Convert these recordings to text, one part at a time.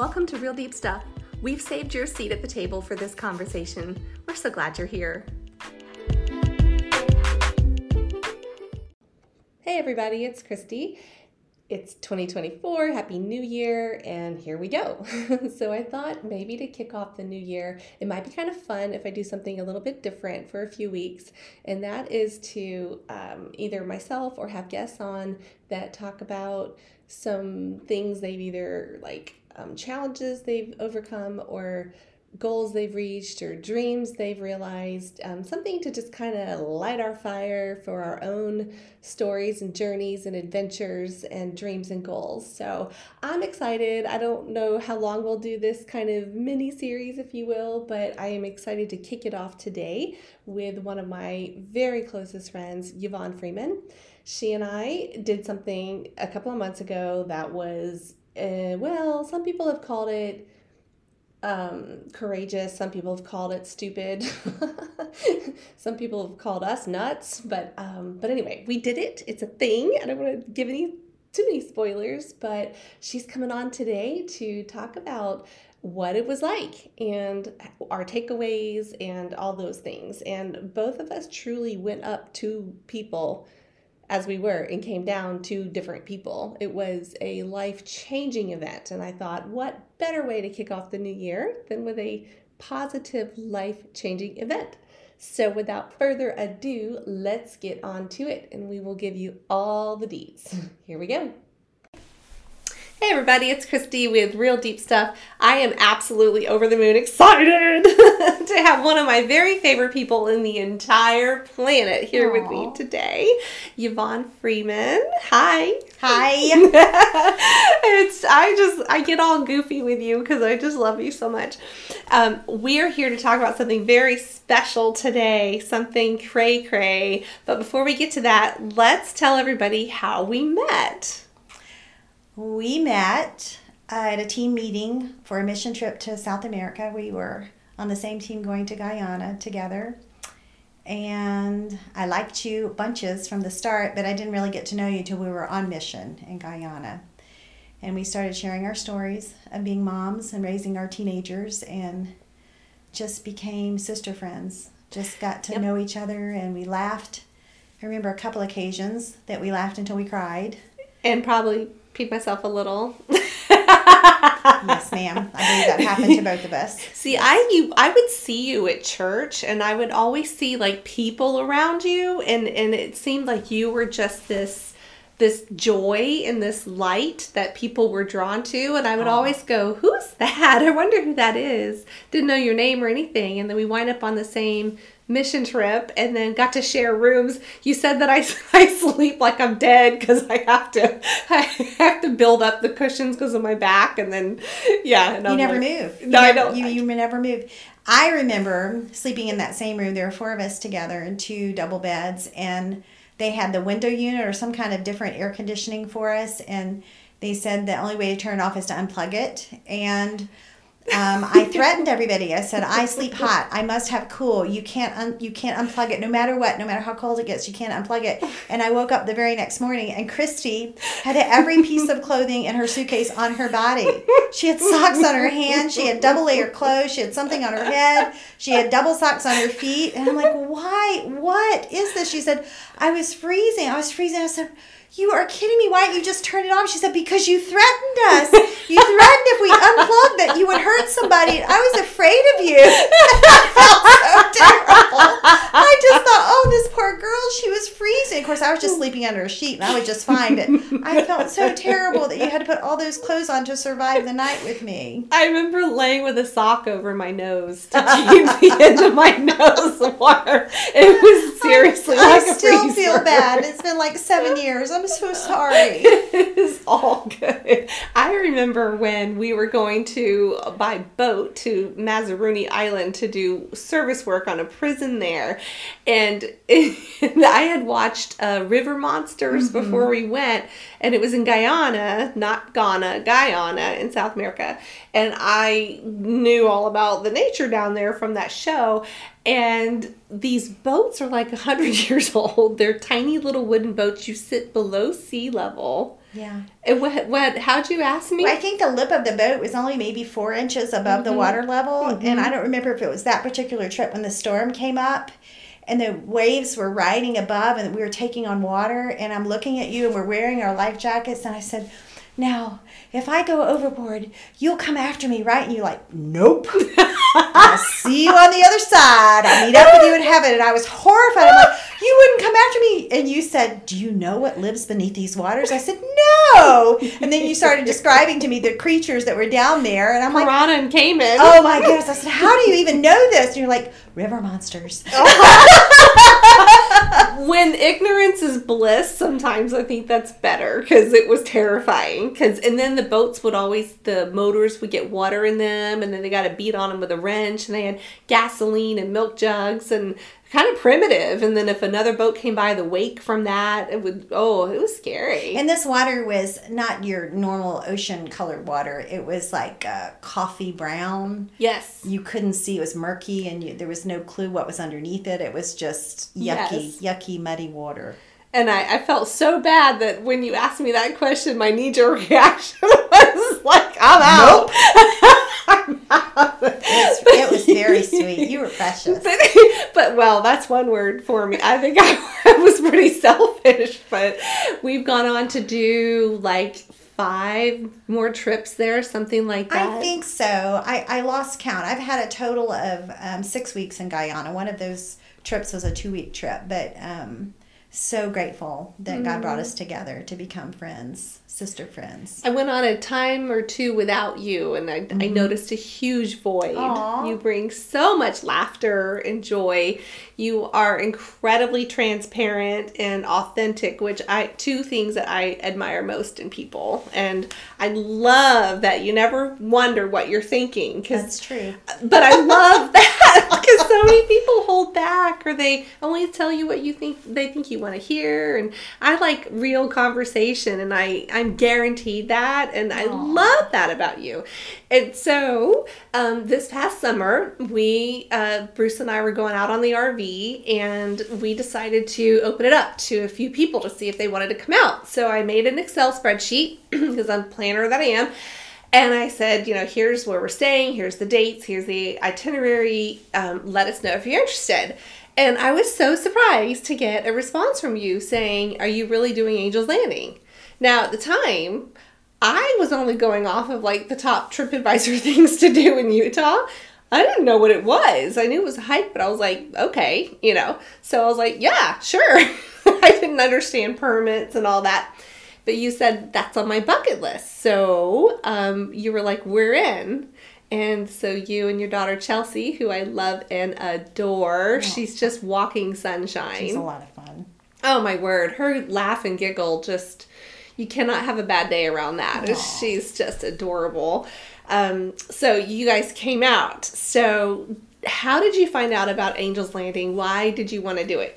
Welcome to Real Deep Stuff. We've saved your seat at the table for this conversation. We're so glad you're here. Hey, everybody, it's Kristi. It's 2024, Happy New Year, and here we go. so, I thought maybe to kick off the new year, it might be kind of fun if I do something a little bit different for a few weeks, and that is to um, either myself or have guests on that talk about some things they've either like um, challenges they've overcome or goals they've reached or dreams they've realized, um, something to just kind of light our fire for our own stories and journeys and adventures and dreams and goals. So I'm excited. I don't know how long we'll do this kind of mini series, if you will, but I am excited to kick it off today with one of my very closest friends, Yvonne Freeman. She and I did something a couple of months ago that was, uh, well, some people have called it um, courageous. Some people have called it stupid. Some people have called us nuts. But um, but anyway, we did it. It's a thing. I don't want to give any too many spoilers, but she's coming on today to talk about what it was like and our takeaways and all those things. And both of us truly went up to people as we were and came down to different people. It was a life changing event. And I thought, what better way to kick off the new year than with a positive life changing event? So, without further ado, let's get on to it and we will give you all the deeds. Here we go. Hey everybody, it's Kristi with Real Deep Stuff. I am absolutely over the moon excited to have one of my very favorite people in the entire planet here Aww. with me today, Yvonne Freeman. Hi. Hi. it's I just I get all goofy with you because I just love you so much. Um, we are here to talk about something very special today, something cray cray. But before we get to that, let's tell everybody how we met. We met at a team meeting for a mission trip to South America. We were on the same team going to Guyana together. And I liked you bunches from the start, but I didn't really get to know you until we were on mission in Guyana. And we started sharing our stories of being moms and raising our teenagers and just became sister friends. Just got to yep. know each other and we laughed. I remember a couple occasions that we laughed until we cried. And probably peed myself a little. yes, ma'am. I believe that happened to both of us. See, I you I would see you at church, and I would always see like people around you, and and it seemed like you were just this this joy and this light that people were drawn to and i would always go who's that i wonder who that is didn't know your name or anything and then we wind up on the same mission trip and then got to share rooms. You said that I, I sleep like I'm dead because I have to I have to build up the cushions because of my back and then yeah. And you I'm never like, move. You no, never, I don't. You, you never move. I remember sleeping in that same room. There were four of us together in two double beds and they had the window unit or some kind of different air conditioning for us and they said the only way to turn it off is to unplug it and um, I threatened everybody. I said, "I sleep hot. I must have cool. You can't un- you can't unplug it, no matter what, no matter how cold it gets. You can't unplug it." And I woke up the very next morning, and Kristi had every piece of clothing in her suitcase on her body. She had socks on her hands. She had double layer clothes. She had something on her head. She had double socks on her feet. And I'm like, "Why? What is this?" She said, "I was freezing. I was freezing." I said you are kidding me. Why don't you just turn it off? She said, Because you threatened us. You threatened if we unplugged that you would hurt somebody. I was afraid of you. I felt so terrible. I just thought, Oh, this poor girl, she was freezing. Of course, I was just sleeping under a sheet and I was just fine. But I felt so terrible that you had to put all those clothes on to survive the night with me. I remember laying with a sock over my nose to keep the end of my nose warm. It was seriously I, like I still feel bad. It's been like seven years. I'm so sorry. it's all good. I remember when we were going to by boat to Mazaruni Island to do service work on a prison there, and, and I had watched uh, River Monsters mm-hmm. before we went, and it was in Guyana, not Ghana, Guyana in South America, and I knew all about the nature down there from that show, and these boats are like 100 years old. They're tiny little wooden boats. You sit below sea level Yeah. And what, what, how'd you ask me? I think the lip of the boat was only maybe four inches above the mm-hmm. water level. And mm-hmm. I don't remember if it was that particular trip when the storm came up and the waves were riding above and we were taking on water. And I'm looking at you and we're wearing our life jackets. And I said, Now, if I go overboard, you'll come after me, right? And you're like, Nope. I'll see you on the other side. I'll meet up with you in heaven. And I was horrified. I'm like, You wouldn't come after me. And you said, Do you know what lives beneath these waters? I said, No. And then you started describing to me the creatures that were down there. And I'm like, Piranha and Caiman. Oh my goodness. I said, How do you even know this? And you're like, River monsters. when ignorance is bliss, sometimes I think that's better because it was terrifying. Because and then the boats would always the motors would get water in them, and then they got to beat on them with a wrench, and they had gasoline and milk jugs and kind of primitive. And then if another boat came by, the wake from that, it would oh, it was scary. And this water was not your normal ocean colored water. It was like uh, coffee brown. yes, You couldn't see. It was murky, and you, there was no clue what was underneath it. It was just yucky, yucky, muddy water. And I, I felt so bad that when you asked me that question, my knee jerk reaction was like, I'm out. I'm out. It was, it was very sweet. You were precious. But, but well, that's one word for me. I think I, was pretty selfish, but we've gone on to do like five more trips there, something like that. I think so. I, I lost count. I've had a total of um, six weeks in Guyana. One of those trips was a two week trip, but um, so grateful that God brought us together to become friends, sister friends. I went on a time or two without you, and I, I mm-hmm. noticed a huge void. Aw. You bring so much laughter and joy. You are incredibly transparent and authentic, which I two things that I admire most in people. And I love that you never wonder what you're thinking because That's true. but I love that because so many people hold back or they only tell you what you think they think you want to hear. And I like real conversation, and I I'm guaranteed that, and I love that about you. And so um, this past summer, we uh, Bruce and I were going out on the RV, and we decided to open it up to a few people to see if they wanted to come out. So I made an Excel spreadsheet because I'm planner that I am. And I said, you know, here's where we're staying, here's the dates, here's the itinerary. Um, let us know if you're interested. And I was so surprised to get a response from you saying, Are you really doing Angel's Landing? Now, at the time, I was only going off of like the top TripAdvisor things to do in Utah. I didn't know what it was. I knew it was a hike, but I was like, okay, you know. So I was like, yeah, sure. I didn't understand permits and all that. But you said that's on my bucket list. So um, you were like, we're in. And so you and your daughter Chelsea, who I love and adore, she's just walking sunshine. It's a lot of fun. Oh my word, her laugh and giggle just you cannot have a bad day around that. She's just adorable. Um, so you guys came out. So how did you find out about Angels Landing? Why did you want to do it?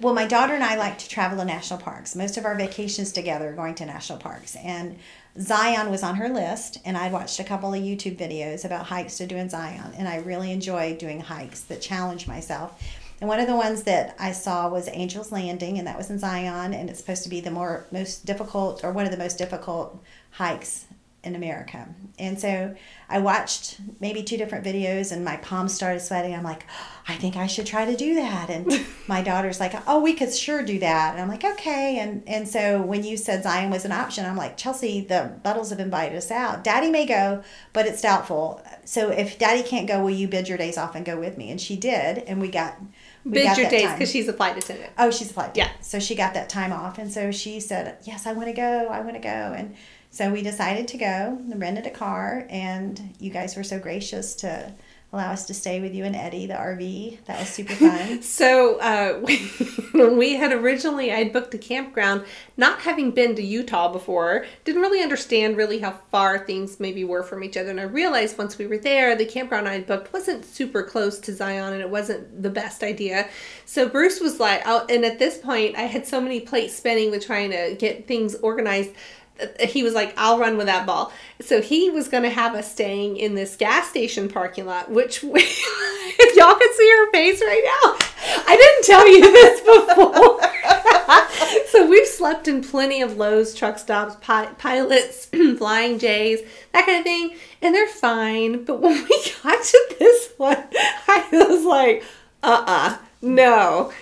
Well, my daughter and I like to travel to national parks. Most of our vacations together are going to national parks. And Zion was on her list, and I'd watched a couple of YouTube videos about hikes to do in Zion. And I really enjoy doing hikes that challenge myself. And one of the ones that I saw was Angel's Landing, and that was in Zion, and it's supposed to be the more most difficult or one of the most difficult hikes in America. And so I watched maybe two different videos and my palms started sweating. I'm like, oh, I think I should try to do that. And my daughter's like, Oh, we could sure do that. And I'm like, okay. And and so when you said Zion was an option, I'm like, Chelsea, the Buttles have invited us out. Daddy may go, but it's doubtful. So if Daddy can't go, will you bid your days off and go with me? And she did, and we got we Bid your days because she's a flight attendant. Oh, she's a flight. Yeah. So she got that time off, and so she said, "Yes, I want to go. I want to go." And so we decided to go. and rented a car, and you guys were so gracious to allow us to stay with you and Eddie, the RV. That was super fun. So uh, when we had originally, I had booked a campground, not having been to Utah before, didn't really understand really how far things maybe were from each other. And I realized once we were there, the campground I had booked wasn't super close to Zion, and it wasn't the best idea. So Bruce was like, oh, and at this point, I had so many plates spinning with trying to get things organized he was like, I'll run with that ball. So he was going to have us staying in this gas station parking lot, which, we, if y'all could see her face right now, I didn't tell you this before. so we've slept in plenty of Love's truck stops, pi- pilots, flying J's, that kind of thing, and they're fine. But when we got to this one, I was like, uh uh no.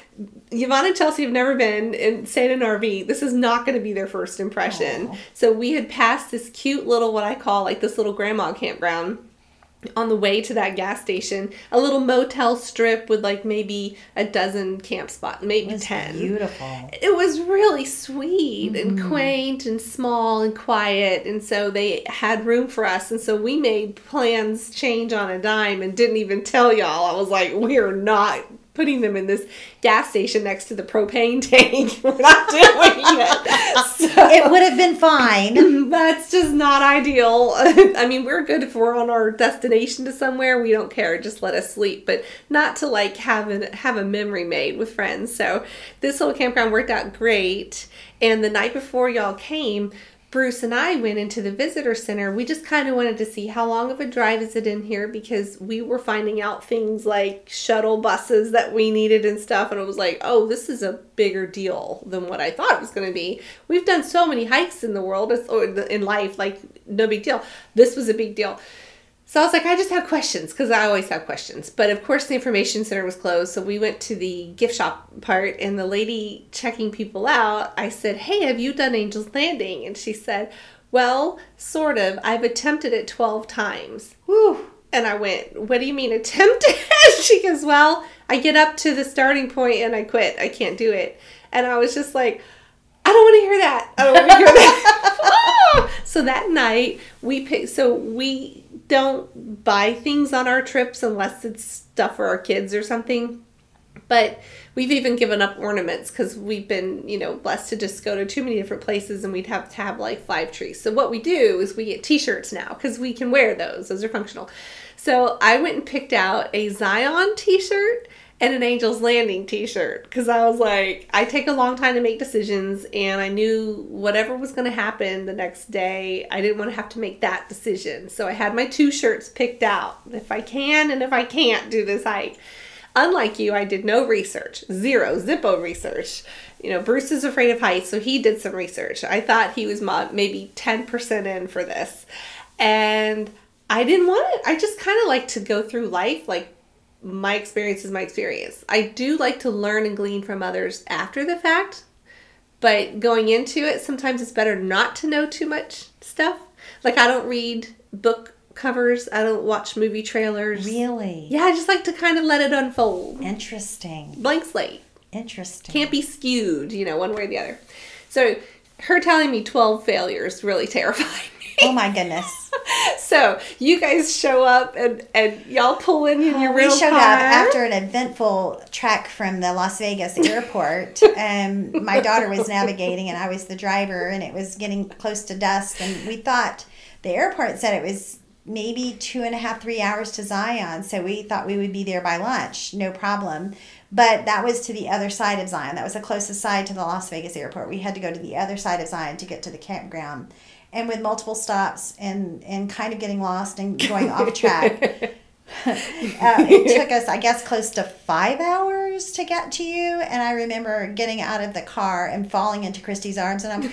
Yvonne and Chelsea have never been in stayed in an RV. This is not going to be their first impression. Aw. So we had passed this cute little what I call like this little grandma campground on the way to that gas station, a little motel strip with like maybe a dozen camp spots, maybe 10. beautiful. It was really sweet and Mhm. quaint and small and quiet. And so they had room for us. And so we made plans change on a dime and didn't even tell y'all. I was like, we are not putting them in this gas station next to the propane tank. We're not doing it. So- It would have been fine. that's just not ideal. I mean, we're good if we're on our destination to somewhere. We don't care. Just let us sleep, but not to like have an, have a memory made with friends. So this little campground worked out great. And the night before y'all came, Bruce and I went into the visitor center. We just kind of wanted to see how long of a drive is it in here because we were finding out things like shuttle buses that we needed and stuff. And it was like, oh, this is a bigger deal than what I thought it was going to be. We've done so many hikes in the world or in life, like no big deal. This was a big deal. So I was like, I just have questions because I always have questions. But of course, the information center was closed. So we went to the gift shop part, and the lady checking people out, I said, Hey, have you done Angel's Landing? And she said, Well, sort of. I've attempted it 12 times. Whew. And I went, What do you mean attempted? she goes, Well, I get up to the starting point and I quit. I can't do it. And I was just like, I don't want to hear that. I don't want to hear that. So that night we pick. So we don't buy things on our trips unless it's stuff for our kids or something. But we've even given up ornaments because we've been, you know, blessed to just go to too many different places and we'd have to have like five trees. So what we do is we get t-shirts now because we can wear those. Those are functional. So I went and picked out a Zion t-shirt and an Angel's Landing t-shirt because I was like, I take a long time to make decisions and I knew whatever was going to happen the next day, I didn't want to have to make that decision. So I had my two shirts picked out. If I can and if I can't do this hike. Unlike you, I did no research, zero, zippo research. You know, Bruce is afraid of heights, so he did some research. I thought he was maybe 10% in for this. And I didn't want it. I just kind of like to go through life like my experience is my experience. I do like to learn and glean from others after the fact, but going into it, sometimes it's better not to know too much stuff. Like, I don't read book covers, I don't watch movie trailers. Really? Yeah, I just like to kind of let it unfold. Interesting. Blank slate. Interesting. Can't be skewed, you know, one way or the other. So, her telling me 12 failures really terrified me. Oh my goodness. so, you guys show up and, and y'all pull in in your we showed car. up after an eventful trek from the Las Vegas airport. um, my daughter was navigating and I was the driver, and it was getting close to dusk. And we thought the airport said it was maybe two and a half, three hours to Zion. So we thought we would be there by lunch, no problem. But that was to the other side of Zion. That was the closest side to the Las Vegas airport. We had to go to the other side of Zion to get to the campground. And with multiple stops and, and kind of getting lost and going off track, uh, it took us, I guess, close to five hours to get to you. And I remember getting out of the car and falling into Kristi's arms, and I'm,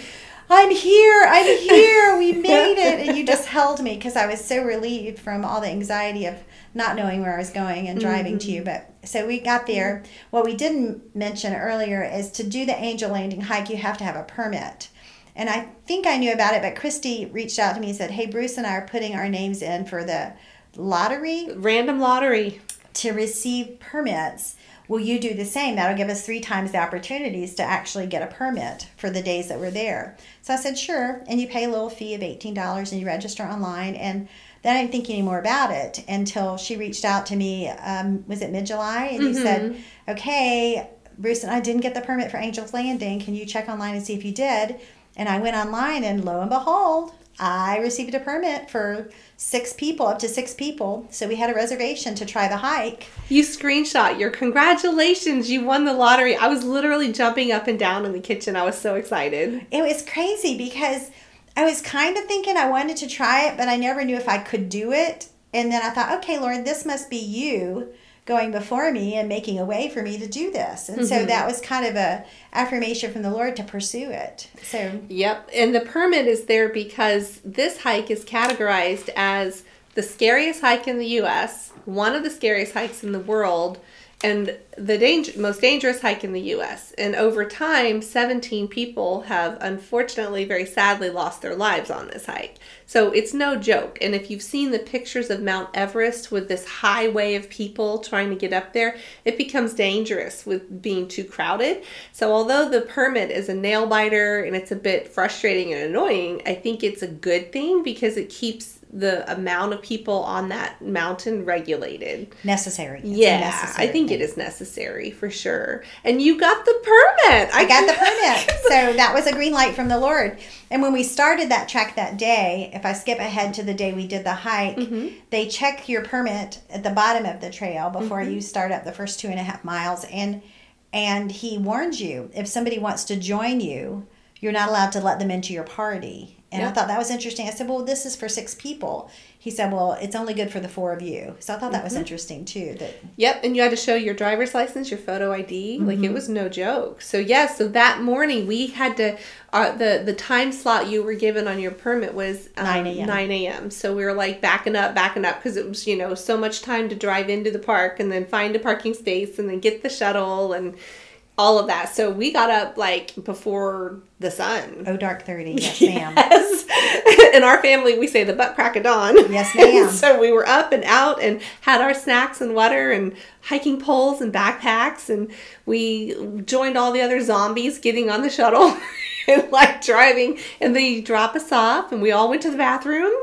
I'm here, I'm here, we made it. And you just held me because I was so relieved from all the anxiety of not knowing where I was going and driving to you. But so we got there. What we didn't mention earlier is to do the Angel Landing hike, you have to have a permit. And I think I knew about it, but Kristi reached out to me and said, Hey, Bruce and I are putting our names in for the lottery Random lottery. to receive permits. Will you do the same? That'll give us three times the opportunities to actually get a permit for the days that we're there. So I said, sure. And you pay a little fee of $18 and you register online. And then I didn't think any more about it until she reached out to me. Um, was it mid July? And you said, okay, Bruce and I didn't get the permit for Angel's Landing. Can you check online and see if you did? And I went online, and lo and behold, I received a permit for six people, up to six people. So we had a reservation to try the hike. You screenshot your congratulations, you won the lottery. I was literally jumping up and down in the kitchen. I was so excited. It was crazy because I was kind of thinking I wanted to try it, but I never knew if I could do it. And then I thought, okay, Lord, this must be you going before me and making a way for me to do this. And so Mhm. that was kind of a affirmation from the Lord to pursue it. So Yep. And the permit is there because this hike is categorized as the scariest hike in the US, one of the scariest hikes in the world, and the most dangerous hike in the US. And over time, 17 people have unfortunately, very sadly, lost their lives on this hike. So it's no joke. And if you've seen the pictures of Mount Everest with this highway of people trying to get up there, it becomes dangerous with being too crowded. So although the permit is a nail biter and it's a bit frustrating and annoying, I think it's a good thing because it keeps the amount of people on that mountain regulated. necessary. It's yeah, necessary I think thing. it is necessary for sure. And you got the permit. I got the permit. so that was a green light from the Lord. And when we started that trek that day, if I skip ahead to the day we did the hike, Mhm. they check your permit at the bottom of the trail before Mm-hmm. you start up the first two and a half miles. And and he warns you if somebody wants to join you, you're not allowed to let them into your party. And I thought that was interesting. I said, "Well, this is for six people." He said, "Well, it's only good for the four of you." So I thought that was Mm-hmm. interesting too. That Yep, and you had to show your driver's license, your photo ID. Like Mm-hmm. it was no joke. So yeah, so that morning we had to. Uh, the the time slot you were given on your permit was um, 9 a.m.. Nine a.m. So we were like backing up, backing up because it was you know so much time to drive into the park and then find a parking space and then get the shuttle and all of that. So we got up like before the sun. oh, dark thirty, yes, ma'am. Yes. In our family, we say the butt crack of dawn. Yes, ma'am. so we were up and out and had our snacks and water and hiking poles and backpacks. And we joined all the other zombies getting on the shuttle and like driving. And they drop us off and we all went to the bathroom.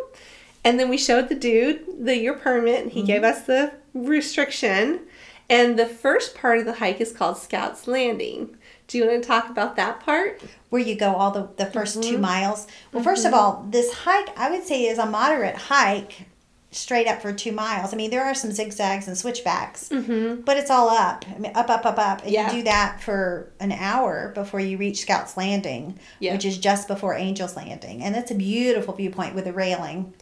And then we showed the dude the your permit. And he mm-hmm. gave us the restriction. And the first part of the hike is called Scouts Landing. Do you want to talk about that part? where you go all the, the 1st Mm-hmm. two miles. Well, 1st of all, this hike I would say is a moderate hike straight up for two miles. I mean, there are some zigzags and switchbacks, Mm-hmm. but it's all up. I mean, up, up, up, up. And Yeah. you do that for an hour before you reach Scouts Landing, Yeah. which is just before Angels Landing. And it's a beautiful viewpoint with a railing,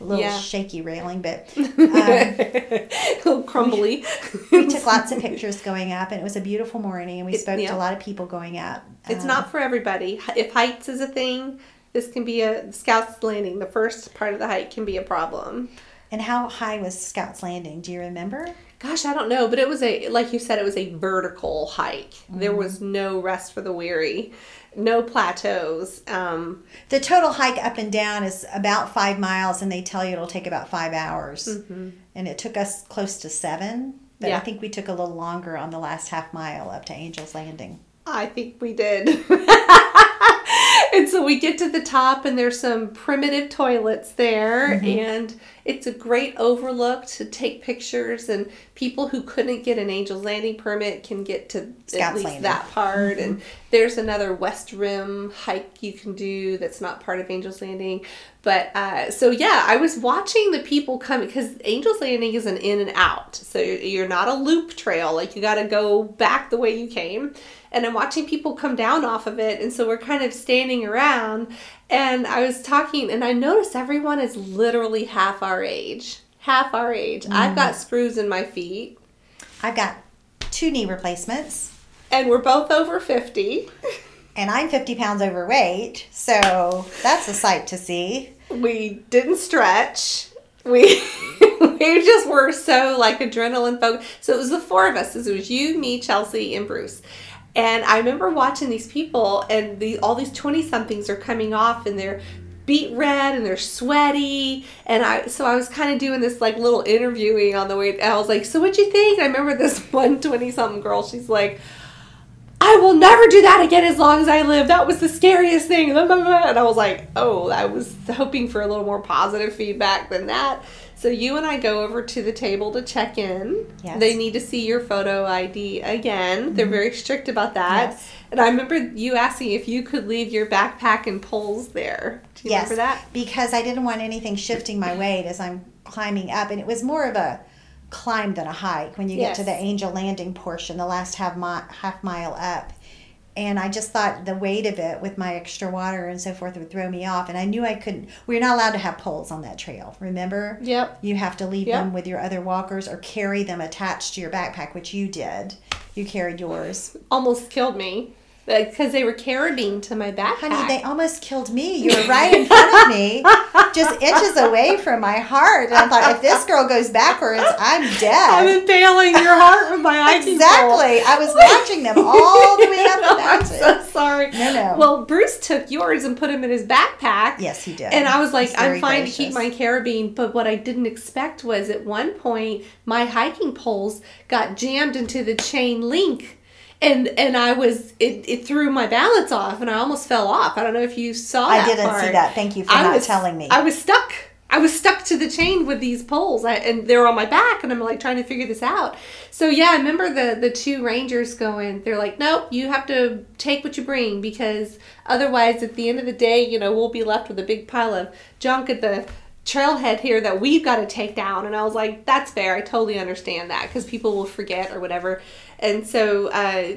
a little Yeah. shaky railing, but a little crumbly. we took lots of pictures going up, and it was a beautiful morning. And we It- spoke to a lot of people going up. It's Um, not for everybody. If heights is a thing, this can be a Scouts Landing. The first part of the hike can be a problem. And how high was Scouts Landing? Do you remember? Gosh, I don't know, but it was a like you said, it was a vertical hike. Mm-hmm. There was no rest for the weary, no plateaus. Um, The total hike up and down is about five miles, and they tell you it'll take about five hours. And it took us close to seven, but I think we took a little longer on the last half mile up to Angel's Landing. I think we did. and so we get to the top, and there's some primitive toilets there, Mm-hmm. and it's a great overlook to take pictures. And people who couldn't get an Angel's Landing permit can get to at least Landing. that part. And there's another West Rim hike you can do that's not part of Angel's Landing. But uh, so yeah, I was watching the people come because Angel's Landing is an in and out, so you're not a loop trail. Like you got to go back the way you came. And I'm watching people come down off of it, and so we're kind of standing around. And I was talking, and I noticed everyone is literally half our age. Half our age. I've got mm. screws in my feet, I've got two knee replacements, and we're both over 50. and I'm 50 pounds overweight, so that's a sight to see. we didn't stretch. We we just were so like adrenaline focused. So it was the four of us. It was you, me, Chelsea, and Bruce. And I remember watching these people, and the all these twenty somethings are coming off, and they're beat red and they're sweaty. And I so I was kind of doing this like little interviewing on the way. And I was like, "So what'd you think?" I remember this one 20 something girl. She's like. I will never do that again as long as I live. That was the scariest thing. And I was like, oh, I was hoping for a little more positive feedback than that. So you and I go over to the table to check in. Yes. They need to see your photo ID again. They're mm-hmm. very strict about that. Yes. And I remember you asking if you could leave your backpack and poles there. Do you yes, remember that? because I didn't want anything shifting my weight as I'm climbing up, and it was more of a climb than a hike when you get to the Angel Landing portion, the last half mi- half mile up. And I just thought the weight of it with my extra water and so forth would throw me off. And I knew I couldn't. We are not allowed to have poles on that trail. Remember? Yep. You have to leave Yep. them with your other walkers or carry them attached to your backpack, which you did. You carried yours. Almost killed me because they were carabine to my backpack. Honey, they almost killed me. You were right in front of me, just inches away from my heart. And I thought, if this girl goes backwards, I'm dead. I'm dead. impaling your heart with my hiking pole. Exactly. I was watching them all the way up the I'm mountain. so sorry. No, no. Well, Bruce took yours and put him in his backpack. Yes, he did. And I was like, He's I'm fine to keep my carabine, but what I didn't expect was at one point my hiking poles got jammed into the chain link. And and I was it, it threw my balance off and I almost fell off. I don't know if you saw I didn't see that. Thank you for I not was- telling me. I was stuck. I was stuck to the chain with these poles, I, and they're on my back, and I'm like trying to figure this out. So yeah, I remember the the two rangers going. They're like, "Nope, you have to take what you bring because otherwise, at the end of the day, you know, we'll be left with a big pile of junk at the trailhead here that we've got to take down." And I was like, "That's fair. I totally understand that because people will forget or whatever." And so uh,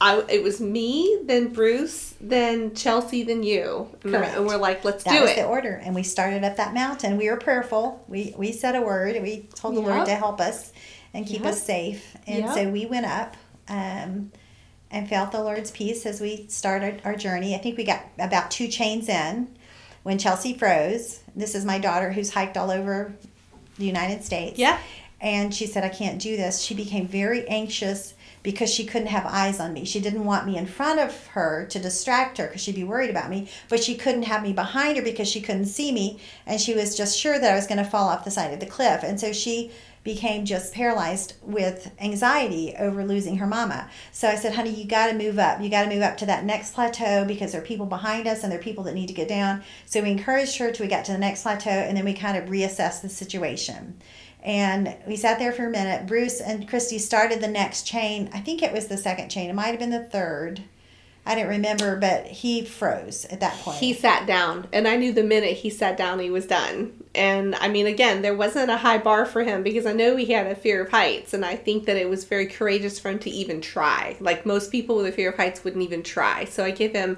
I, it was me, then Bruce, then Chelsea, then you, and, Correct. and we're like, "Let's that do was it." the order, and we started up that mountain. We were prayerful. We we said a word. We told the Lord to help us and keep Yep. us safe. And Yep. so we went up, um, and felt the Lord's peace as we started our journey. I think we got about two chains in when Chelsea froze. This is my daughter who's hiked all over the United States. Yeah. And she said, I can't do this. She became very anxious because she couldn't have eyes on me. She didn't want me in front of her to distract her because she'd be worried about me, but she couldn't have me behind her because she couldn't see me. And she was just sure that I was going to fall off the side of the cliff. And so she became just paralyzed with anxiety over losing her mama. So I said, honey, you got to move up. You got to move up to that next plateau because there are people behind us and there are people that need to get down. So we encouraged her till we got to the next plateau and then we kind of reassessed the situation. And we sat there for a minute. Bruce and Kristi started the next chain. I think it was the second chain. It might have been the third. I didn't remember, but he froze at that point. He sat down, and I knew the minute he sat down, he was done. And I mean, again, there wasn't a high bar for him because I know he had a fear of heights, and I think that it was very courageous for him to even try. Like most people with a fear of heights wouldn't even try. So I give him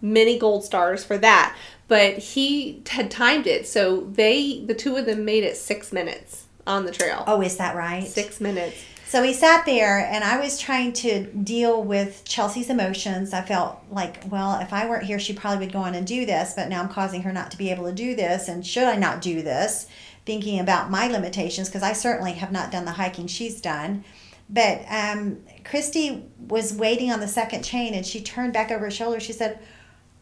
many gold stars for that. But he had timed it, so they, the two of them, made it six minutes on the trail. oh, is that right? Six minutes. So we sat there, and I was trying to deal with Chelsea's emotions. I felt like, well, if I weren't here, she probably would go on and do this, but now I'm causing her not to be able to do this. And should I not do this? Thinking about my limitations, because I certainly have not done the hiking she's done. But um, Kristi was waiting on the second chain, and she turned back over her shoulder. She said,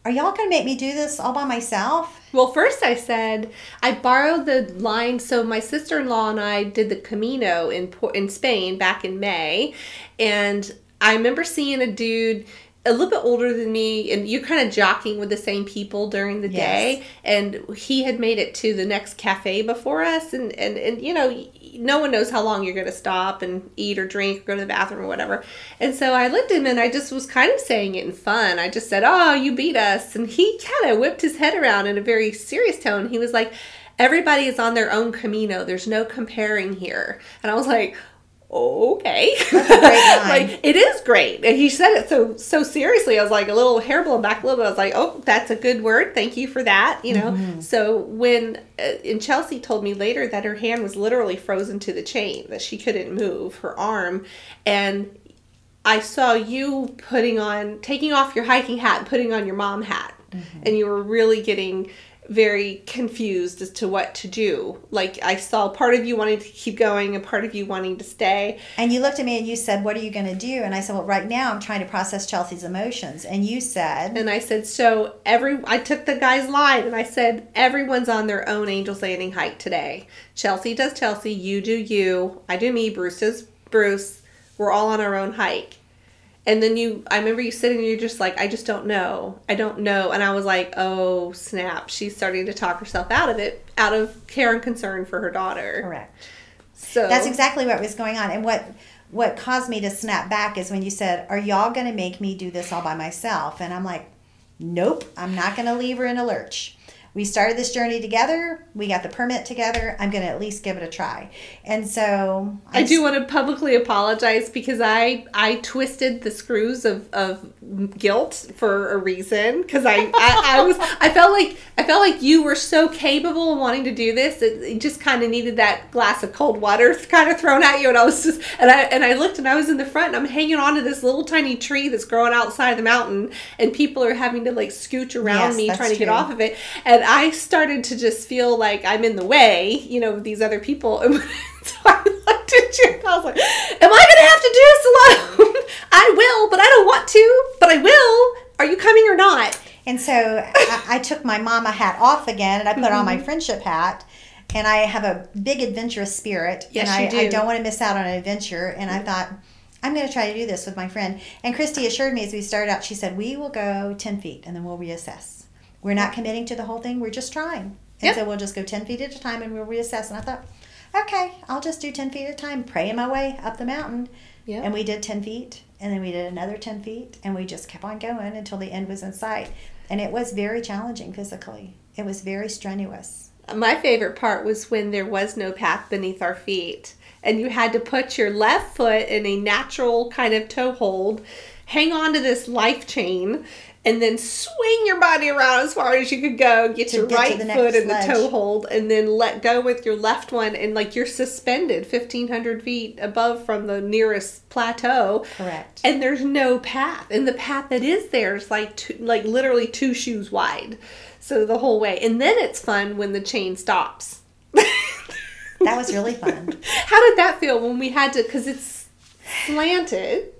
Are y'all going to make me do this all by myself? Well, first I said I borrowed the line. So my sister in law and I did the Camino in in Spain back in May, and I remember seeing a dude a little bit older than me, and you're kind of jockeying with the same people during the Yes. day. And he had made it to the next cafe before us, and and and you know. No one knows how long you're going to stop and eat or drink or go to the bathroom or whatever. And so I looked at him and I just was kind of saying it in fun. I just said, Oh, you beat us. And he kind of whipped his head around in a very serious tone. He was like, Everybody is on their own Camino. There's no comparing here. And I was like, okay. That's a great line. like it is great. And he said it so so seriously. I was like a little hair blown back a little bit. I was like, oh, that's a good word. Thank you for that. You know. Mm-hmm. So when uh, and Chelsea told me later that her hand was literally frozen to the chain that she couldn't move her arm, and I saw you putting on taking off your hiking hat and putting on your mom hat, Mm-hmm. and you were really getting very confused as to what to do. Like I saw part of you wanting to keep going and part of you wanting to stay. And you looked at me and you said, What are you going to do? And I said, Well, right now I'm trying to process Chelsea's emotions. And you said, And I said, so every I took the guy's line and I said, everyone's on their own Angels Landing hike today. Chelsea does Chelsea, you do you, I do me, Bruce does Bruce. We're all on our own hike. And then you, I remember you sitting there, you're just like, I just don't know. I don't know. And I was like, oh, snap. She's starting to talk herself out of it, out of care and concern for her daughter. Correct. So That's exactly what was going on. And what what caused me to snap back is when you said, Are y'all going to make me do this all by myself? And I'm like, Nope, I'm not going to leave her in a lurch. We started this journey together. We got the permit together. I'm going to at least give it a try. And so I, I do want to publicly apologize because I I twisted the screws of, of guilt for a reason because I, I, I was I felt like I felt like you were so capable of wanting to do this it, it just kind of needed that glass of cold water kind of thrown at you and I was just and I and I looked and I was in the front and I'm hanging on to this little tiny tree that's growing outside the mountain and people are having to like scooch around yes, me trying to true. get off of it and I started to just feel like I'm in the way you know these other people so I looked at you and I was like am I gonna have to do this alone I will but I don't want to but I will are you coming or not and so I, I, took my mama hat off again and I put mm-hmm. on my mm-hmm. friendship hat and I have a big adventurous spirit. Yes, and I, do. I don't want to miss out on an adventure. And I thought, I'm going to try to do this with my friend. And Kristi assured me as we started out, she said, We will go 10 feet and then we'll reassess. We're not committing to the whole thing, we're just trying. And yep. so we'll just go 10 feet at a time and we'll reassess. And I thought, okay, I'll just do 10 feet at a time, praying my way up the mountain. Yep. And we did 10 feet and then we did another 10 feet and we just kept on going until the end was in sight. And it was very challenging physically, it was very strenuous my favorite part was when there was no path beneath our feet and you had to put your left foot in a natural kind of toe hold, hang on to this life chain, and then swing your body around as far as you could go. Get to your get right foot in ledge. the toe hold, and then let go with your left one, and like you're suspended 1,500 feet above from the nearest plateau. Correct. And there's no path, and the path that is there is like two, like literally two shoes wide. So the whole way. And then it's fun when the chain stops. that was really fun. How did that feel when we had to, because it's slanted?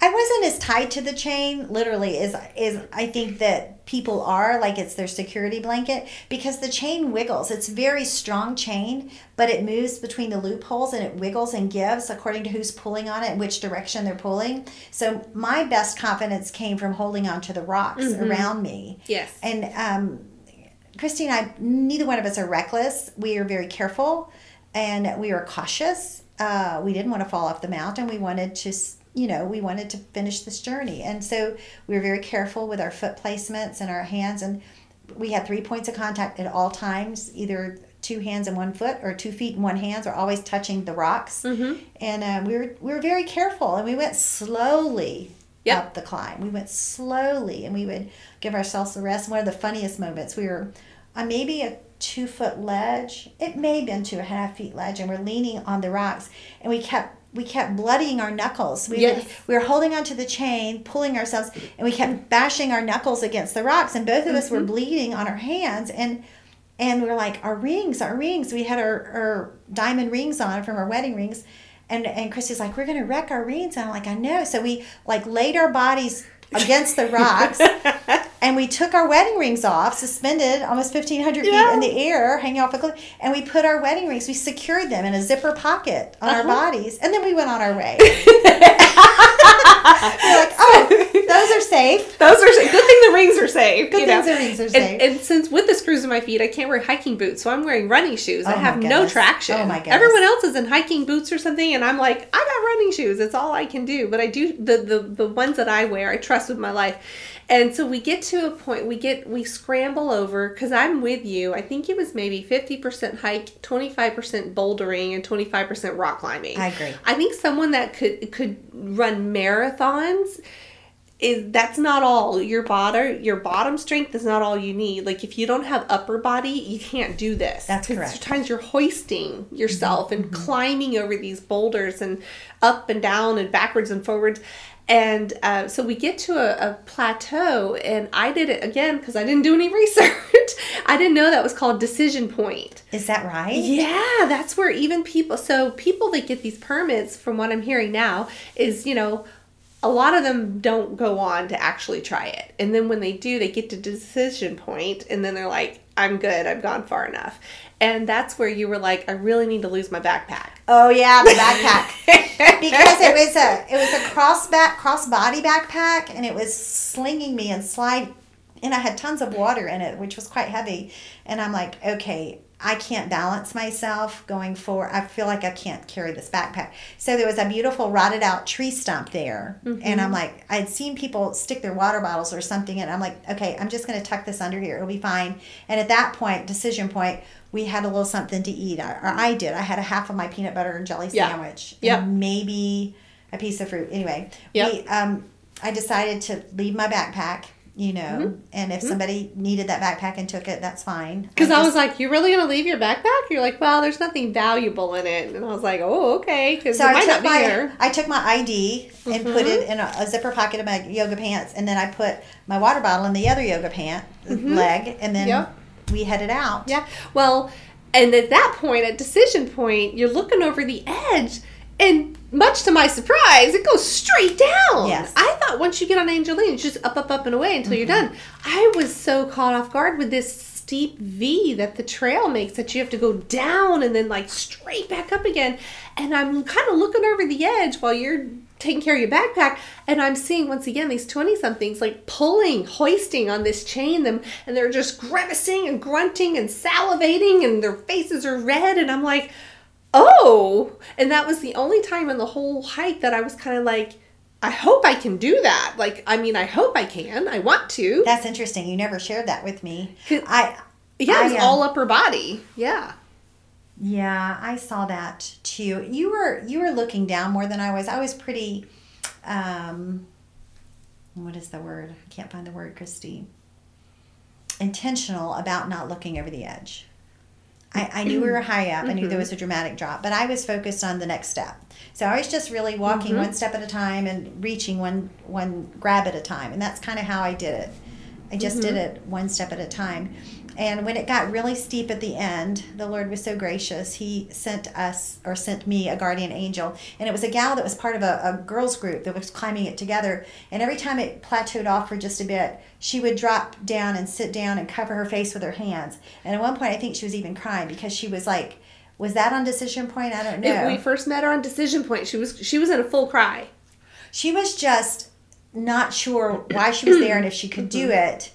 I wasn't as tied to the chain, literally, as is I think that people are, like it's their security blanket, because the chain wiggles. It's very strong chain, but it moves between the loopholes and it wiggles and gives according to who's pulling on it and which direction they're pulling. So my best confidence came from holding on to the rocks mm-hmm. around me. Yes. And um, Kristi and I, neither one of us are reckless. We are very careful and we are cautious. Uh, we didn't want to fall off the mountain. We wanted to you know, we wanted to finish this journey. And so we were very careful with our foot placements and our hands. And we had three points of contact at all times, either two hands and one foot or two feet and one hands We're always touching the rocks. Mm-hmm. And uh, we, were, we were very careful and we went slowly yep. up the climb. We went slowly and we would give ourselves a rest. One of the funniest moments, we were on maybe a two foot ledge. It may have been two and a half feet ledge, and we're leaning on the rocks, and we kept we kept bloodying our knuckles. We, yes. we were holding onto the chain, pulling ourselves, and we kept bashing our knuckles against the rocks. And both of mm-hmm. us were mm-hmm. bleeding on our hands. And and we are like, our rings, our rings. We had our, our diamond rings on from our wedding rings. And and Kristi's like, we're gonna wreck our rings. And I'm like, I know. So we like laid our bodies against the rocks. and we took our wedding rings off, suspended almost 1,500 yeah. feet in the air, hanging off a cliff. And we put our wedding rings, we secured them in a zipper pocket on uh-huh. our bodies. And then we went on our way. We're like, oh, those are safe. Those are safe. Good thing the rings are safe. Good thing the rings are safe. And, and, since with the screws in my feet, I can't wear hiking boots, so I'm wearing running shoes. Oh I have no traction. Oh my goodness. Everyone else is in hiking boots or something, and I'm like, I got running shoes. It's all I can do. But I do the the the ones that I wear, I trust with my life. And so we get to a point, we get, we scramble over because I'm with you. I think it was maybe 50% hike, 25% bouldering, and 25% rock climbing. I agree. I think someone that could could run marathons is that's not all your bottom your bottom strength is not all you need like if you don't have upper body you can't do this that's correct sometimes you're hoisting yourself mm-hmm. and climbing over these boulders and up and down and backwards and forwards and uh, so we get to a, a, plateau, and I did it again because I didn't do any research. I didn't know that was called decision point. Is that right? Yeah, that's where even people, so people that get these permits, from what I'm hearing now, is, you know, a lot of them don't go on to actually try it. And then when they do, they get to decision point, and then they're like, I'm good, I've gone far enough. And that's where you were like, I really need to lose my backpack. Oh yeah, the backpack. because it was a it was a cross back cross body backpack and it was slinging me and slide and I had tons of water in it, which was quite heavy. And I'm like, okay, I can't balance myself going forward. I feel like I can't carry this backpack. So there was a beautiful rotted out tree stump there. Mm-hmm. And I'm like, I'd seen people stick their water bottles or something. And I'm like, okay, I'm just going to tuck this under here. It'll be fine. And at that point, decision point, we had a little something to eat. Or I did. I had a half of my peanut butter and jelly Yeah. sandwich. Yep. And maybe a piece of fruit. Anyway, Yep. we, um, I decided to leave my backpack. You know, Mm-hmm. and if somebody needed that backpack and took it, that's fine. Because I just- was like, "You're really gonna leave your backpack?" You're like, "Well, there's nothing valuable in it," and I was like, "Oh, okay." Because So it I might took my. I took my ID and put Mm-hmm. it in a, a zipper pocket of my yoga pants, and then I put my water bottle in the other yoga pant leg, and then Mm-hmm. Yep. we headed out. Yeah. Well, and at that point, at decision point, you're looking over the edge, and much to my surprise, it goes straight down. Yes. I thought once you get on Angelina, it's just up, up, up, and away until you're mm-hmm. done. I was so caught off guard with this steep V that the trail makes that you have to go down and then like straight back up again. And I'm kind of looking over the edge while you're taking care of your backpack and I'm seeing once again these 20 somethings like pulling, hoisting on this chain them and they're just grimacing and grunting and salivating and their faces are red and I'm like, "Oh." And that was the only time in the whole hike that I was kind of like I hope I can do that. Like, I mean, I hope I can. I want to. That's interesting. You never shared that with me. I yeah, it was um, all upper body. Yeah. yeah, I saw that too. You were you were looking down more than I was. I was pretty. um What is the word? I can't find the word, Kristi. Intentional about not looking over the edge. I, I knew we were high up. I knew there mm-hmm. was a dramatic drop, but I was focused on the next step. So I was just really walking mm-hmm. one step at a time and reaching one one grab at a time, and that's kind of how I did it. I just did mm-hmm. it one step at a time. And when it got really steep at the end, the Lord was so gracious. He sent us, or sent me, a guardian angel. And it was a gal that was part of a, a girls' group that was climbing it together. And every time it plateaued off for just a bit, she would drop down and sit down and cover her face with her hands. And at one point, I think she was even crying because she was like, was that on decision point? I don't know. If we first met her on decision point, she was she was in a full cry. she was just not sure why she was there and if she could do mm-hmm. it.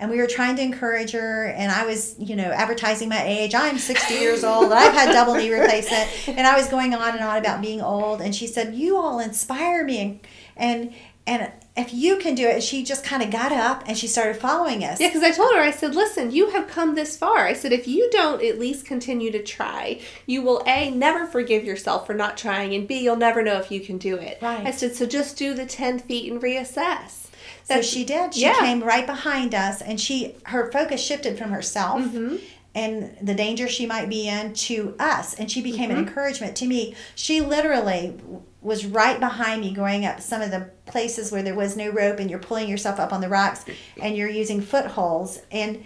And we were trying to encourage her, and I was, you know, advertising my age. I'm 60 years old, and I've had double knee replacement, and I was going on and on about being old. And she said, "You all inspire me," and and and if you can do it, she just kind of got up and she started following us. Yeah, because I told her, I said, listen, you have come this far. I said, if you don't at least continue to try, you will A, never forgive yourself for not trying, and B, you'll never know if you can do it. Right. I said, so just do the 10 feet and reassess. So she did. She yeah. came right behind us, and she her focus shifted from herself Mm-hmm. and the danger she might be in to us, and she became Mm-hmm. an encouragement to me. She literally was right behind me, going up some of the places where there was no rope, and you're pulling yourself up on the rocks, and you're using footholds, and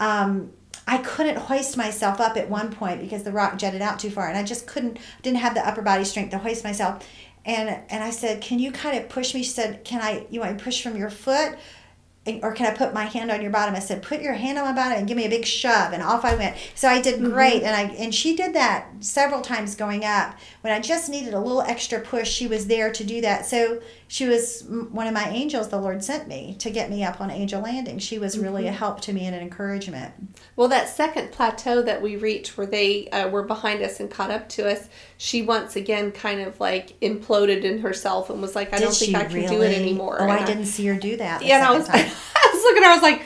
um, I couldn't hoist myself up at one point because the rock jutted out too far, and I just couldn't didn't have the upper body strength to hoist myself. And and I said, "Can you kind of push me?" She said, "Can I? You want me to push from your foot?" And- Or can I put my hand on your bottom? I said, put your hand on my bottom and give me a big shove, and off I went. So I did mm-hmm. great, and I and she did that several times going up. When I just needed a little extra push, she was there to do that. So she was one of my angels the Lord sent me to get me up on Angel Landing. She was really a help to me and an encouragement. Well, that second plateau that we reached where they uh, were behind us and caught up to us, she once again kind of like imploded in herself and was like, I don't think I can do it anymore. Oh, And I didn't see her do that. Yeah, I was, I was looking at her, I was like,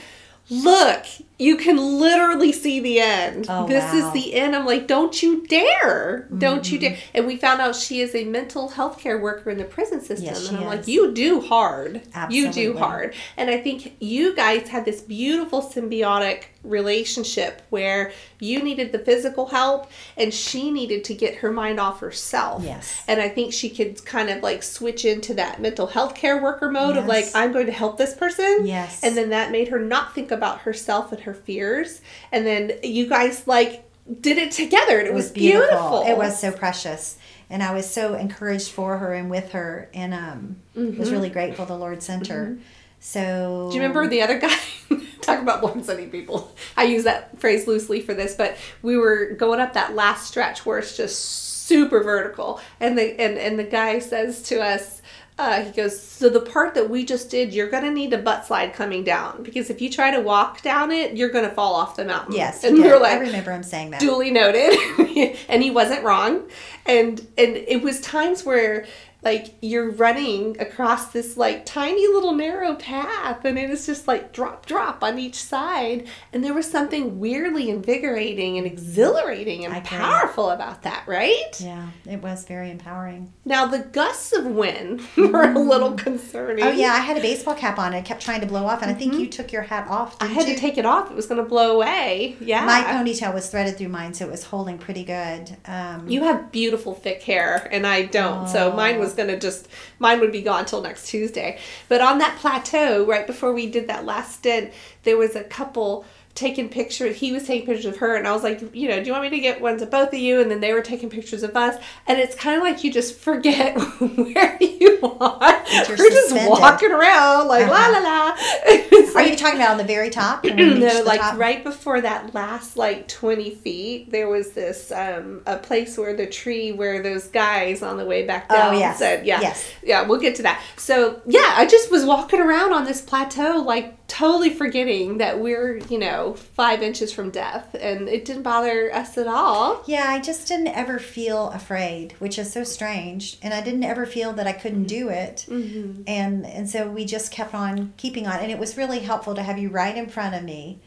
look, you can literally see the end. Oh, this wow. Mm-hmm. is the end. I'm like, don't you dare. Don't you dare. And we found out she is a mental health care worker in the prison system. Yes, and I'm like, you do hard. Absolutely. You do hard. And I think you guys had this beautiful symbiotic relationship where you needed the physical help and she needed to get her mind off herself. Yes. And I think she could kind of like switch into that mental health care worker mode of like, I'm going to help this person. Yes. And then that made her not think about herself and her fears. And then you guys like did it together and it, was, beautiful. It was so precious. And I was so encouraged for her and with her and um was really grateful the Lord sent her. So Mm-hmm. Do you remember the other guy? Talk about one sending people. I use that phrase loosely for this, but we were going up that last stretch where it's just super vertical, and the and and the guy says to us, uh, he goes, so the part that we just did, you're gonna need a butt slide coming down because if you try to walk down it, you're gonna fall off the mountain. Yes, and we were like, I remember him saying that. duly noted and he wasn't wrong and and it was times where like you're running across this like tiny little narrow path and it is just like drop drop on each side and there was something weirdly invigorating and exhilarating and I powerful about that right Yeah, it was very empowering. now the gusts of wind were a little concerning Oh yeah, I had a baseball cap on. I kept trying to blow off, and I think you took your hat off. i had you? to take it off it was going to blow away yeah My ponytail was threaded through mine, so it was holding pretty good. Um, You have beautiful thick hair, and I don't. So Oh. mine was gonna just mine would be gone till next Tuesday. But on that plateau, right before we did that last stint, there was a couple taking pictures. He was taking pictures of her, and I was like, you know, do you want me to get ones of both of you? And then they were taking pictures of us, and it's kind of like you just forget where you are. you're We're just walking around like la la la. It's are like- you talking about on the very top? when we reached no, like top? right before that last like twenty feet, there was this um a place where the tree where those guys on the way back Oh, down yes. said, yeah, Yes. yeah, we'll get to that. So yeah, I just was walking around on this plateau, like totally forgetting that we're you know five inches from death, and it didn't bother us at all. Yeah, I just didn't ever feel afraid, which is so strange, and I didn't ever feel that I couldn't do it, Mm-hmm. and and so we just kept on keeping on, and it was really helpful to have you right in front of me,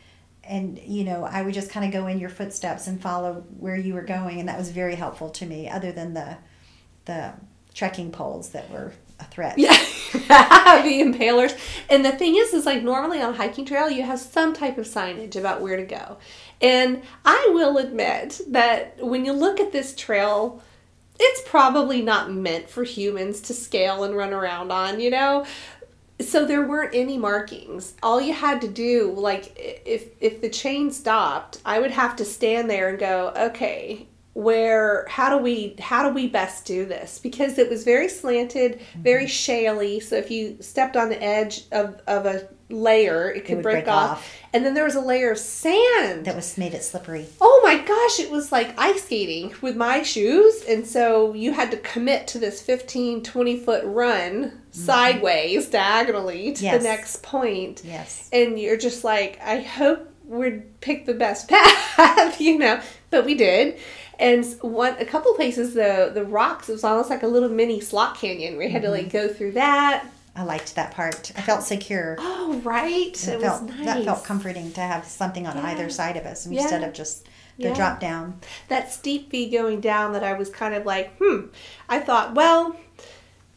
and you know I would just kind of go in your footsteps and follow where you were going, and that was very helpful to me. Other than the the trekking poles that were a threat. Yeah, the impalers. And the thing is, is like normally on a hiking trail, you have some type of signage about where to go. And I will admit that when you look at this trail, it's probably not meant for humans to scale and run around on, you know? So there weren't any markings. All you had to do, like if if the chain stopped, I would have to stand there and go, okay, where how do we how do we best do this because it was very slanted mm-hmm. very shaly so if you stepped on the edge of, of a layer it could would break, break off. off. and then there was a layer of sand That was made it slippery. oh my gosh it was like ice skating with my shoes and so you had to commit to this 15 20 foot run mm-hmm. sideways diagonally to Yes. the next point Yes. and you're just like, I hope we'd pick the best path, you know. But we did, and one a couple places the the rocks it was almost like a little mini slot canyon. We had to Mm-hmm. like go through that. I liked that part. I felt secure. Oh right, It it, felt was nice. that felt comforting to have something on Yeah. either side of us Yeah. instead of just the Yeah. drop down. that steep V going down that I was kind of like, hmm. I thought, well,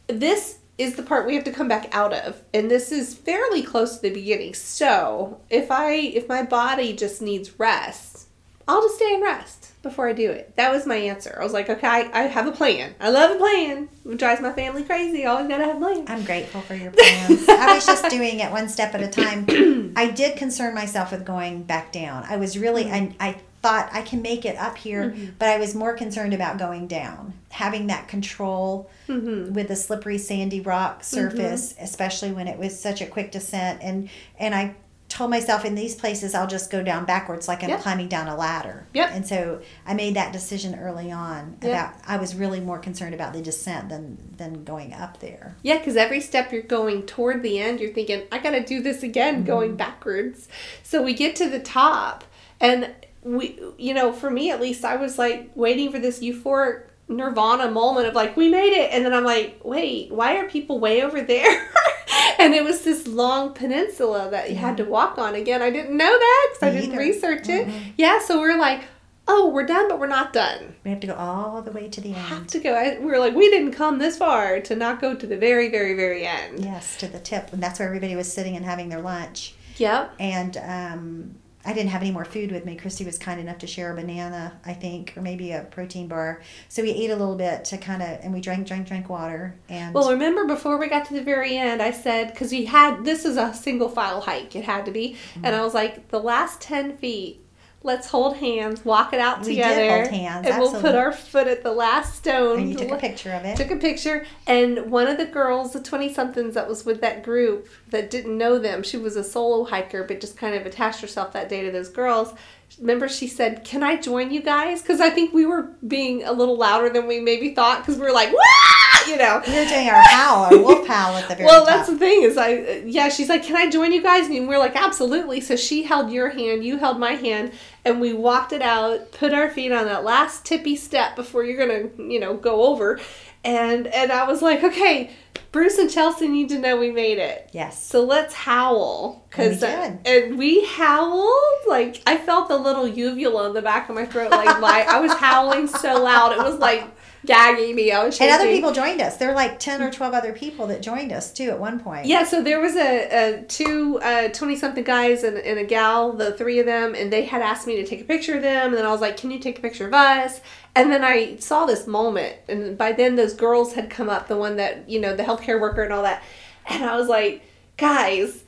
this is the part we have to come back out of, and this is fairly close to the beginning. So if I if my body just needs rest, I'll just stay and rest before I do it. That was my answer. I was like, okay, I, I have a plan. I love a plan. It drives my family crazy. Always gotta have a plan. I'm grateful for your plans. I was just doing it one step at a time. I did concern myself with going back down. I was really, mm-hmm. I, I thought I can make it up here, mm-hmm. but I was more concerned about going down. Having that control mm-hmm. with the slippery, sandy rock surface, especially when it was such a quick descent. And, and I told myself in these places, I'll just go down backwards like I'm Yep. climbing down a ladder. Yep. And so I made that decision early on Yep. about, I was really more concerned about the descent than, than going up there. Yeah, because every step you're going toward the end, you're thinking, I gotta do this again, mm-hmm. going backwards. So we get to the top, and we, you know, for me at least, I was like waiting for this euphoric nirvana moment of like, we made it. And then I'm like, wait, why are people way over there? and it was this long peninsula that you had to walk on again. I didn't know that because I didn't either. research it. Yeah, so we're like, oh, we're done, but we're not done We have to go all the way to the end have to go. I, We're like, we didn't come this far to not go to the very, very, very end. Yes, to the tip. And that's where everybody was sitting and having their lunch. Yep. And um, I didn't have any more food with me. Kristi was kind enough to share a banana, I think, or maybe a protein bar. So we ate a little bit to kind of, and we drank, drank, drank water. And Well, remember before we got to the very end, I said because we had this is a single file hike, it had to be, Mm-hmm. and I was like, the last ten feet. Let's hold hands, walk it out We together, hold hands, and we'll put our foot at the last stone. and you took a picture of it. Took a picture, and one of the girls, the twenty somethings that was with that group that didn't know them, she was a solo hiker, but just kind of attached herself that day to those girls. Remember, she said, "Can I join you guys?" Because I think we were being a little louder than we maybe thought, because we were like, "Wah!" you know. We were doing our howl, our wolf howl at the very Well, top. that's the thing is I yeah, she's like, "Can I join you guys?" And we're like, "Absolutely." So she held your hand, you held my hand, and we walked it out, put our feet on that last tippy step before you're to, you know, go over. And and I was like, "Okay, Bruce and Chelsea need to know we made it." yes. So let's howl, cause And we uh, and we howled like I felt the little uvula in the back of my throat. Like my I was howling so loud, it was like gagging me. I was And other people joined us. There were like 10 or 12 other people that joined us too at one point. Yeah, so there was a, a two uh, 20 something guys and, and a gal, the three of them, and they had asked me to take a picture of them. And then I was like, Can you take a picture of us? And then I saw this moment, and by then those girls had come up, the one that, you know, the healthcare worker and all that. And I was like, Guys,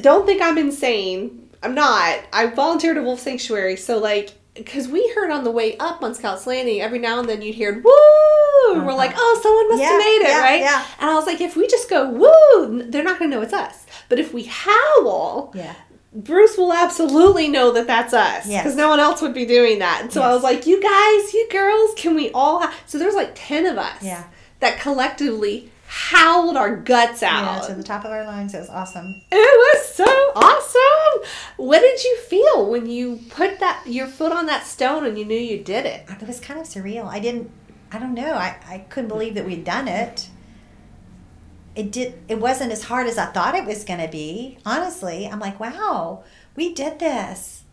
don't think I'm insane. I'm not. I volunteered at Wolf Sanctuary, so like, because we heard on the way up on Scouts Landing, every now and then you'd hear woo, and we're uh-huh. like, oh, someone must Yeah, have made it, yeah, right? yeah. And I was like, if we just go woo, they're not gonna know it's us. But if we howl, Yeah. Bruce will absolutely know that that's us Yes. because no one else would be doing that. And so I was like, you guys, you girls, can we all? Ha-? So there's like ten of us Yeah. that collectively howled our guts Yeah, out. to the top of our lungs. It was awesome. It was so awesome. What did you feel when you put that your foot on that stone and you knew you did it? It was kind of surreal. I didn't, I don't know. I, I couldn't believe that we'd done it. It did. It wasn't as hard as I thought it was going to be. Honestly, I'm like, wow, we did this.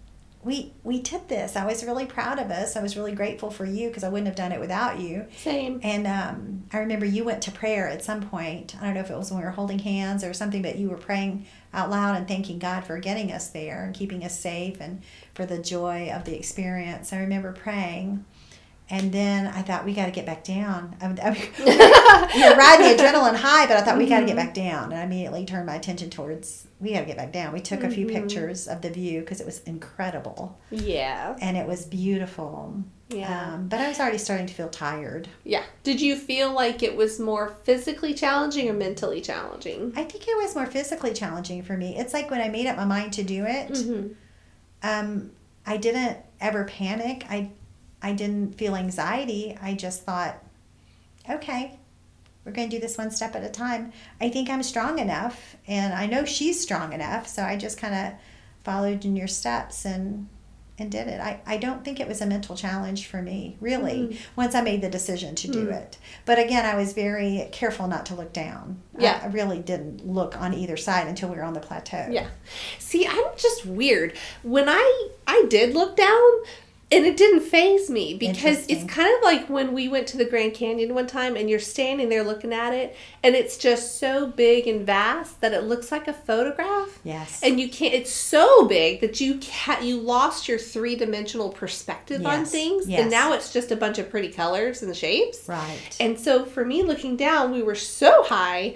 We we did this. I was really proud of us. I was really grateful for you because I wouldn't have done it without you. Same. And um, I remember you went to prayer at some point. I don't know if it was when we were holding hands or something, but you were praying out loud and thanking God for getting us there and keeping us safe and for the joy of the experience. I remember praying. And then I thought, we got to get back down. I, I, we were riding the adrenaline high, but I thought, we got to get back down. And I immediately turned my attention towards, we got to get back down. We took a few pictures of the view because it was incredible Yeah. and it was beautiful. Yeah. Um, but I was already starting to feel tired. Yeah. Did you feel like it was more physically challenging or mentally challenging? I think it was more physically challenging for me. It's like when I made up my mind to do it, Mm-hmm. um, I didn't ever panic. I, I didn't feel anxiety. I just thought, okay, we're going to do this one step at a time. I think I'm strong enough, and I know she's strong enough. So I just kind of followed in your steps and and did it. I, I don't think it was a mental challenge for me, really, Mm. once I made the decision to do it. But again, I was very careful not to look down. I- Yeah. I, really didn't look on either side until we were on the plateau. Yeah. See, I'm just weird. When I I did look down and it didn't faze me because it's kind of like when we went to the Grand Canyon one time and you're standing there looking at it and it's just so big and vast that it looks like a photograph. Yes. And you can't it's so big that you ca you lost your three-dimensional perspective on things Yes. and now it's just a bunch of pretty colors and shapes. right. And so for me looking down, we were so high,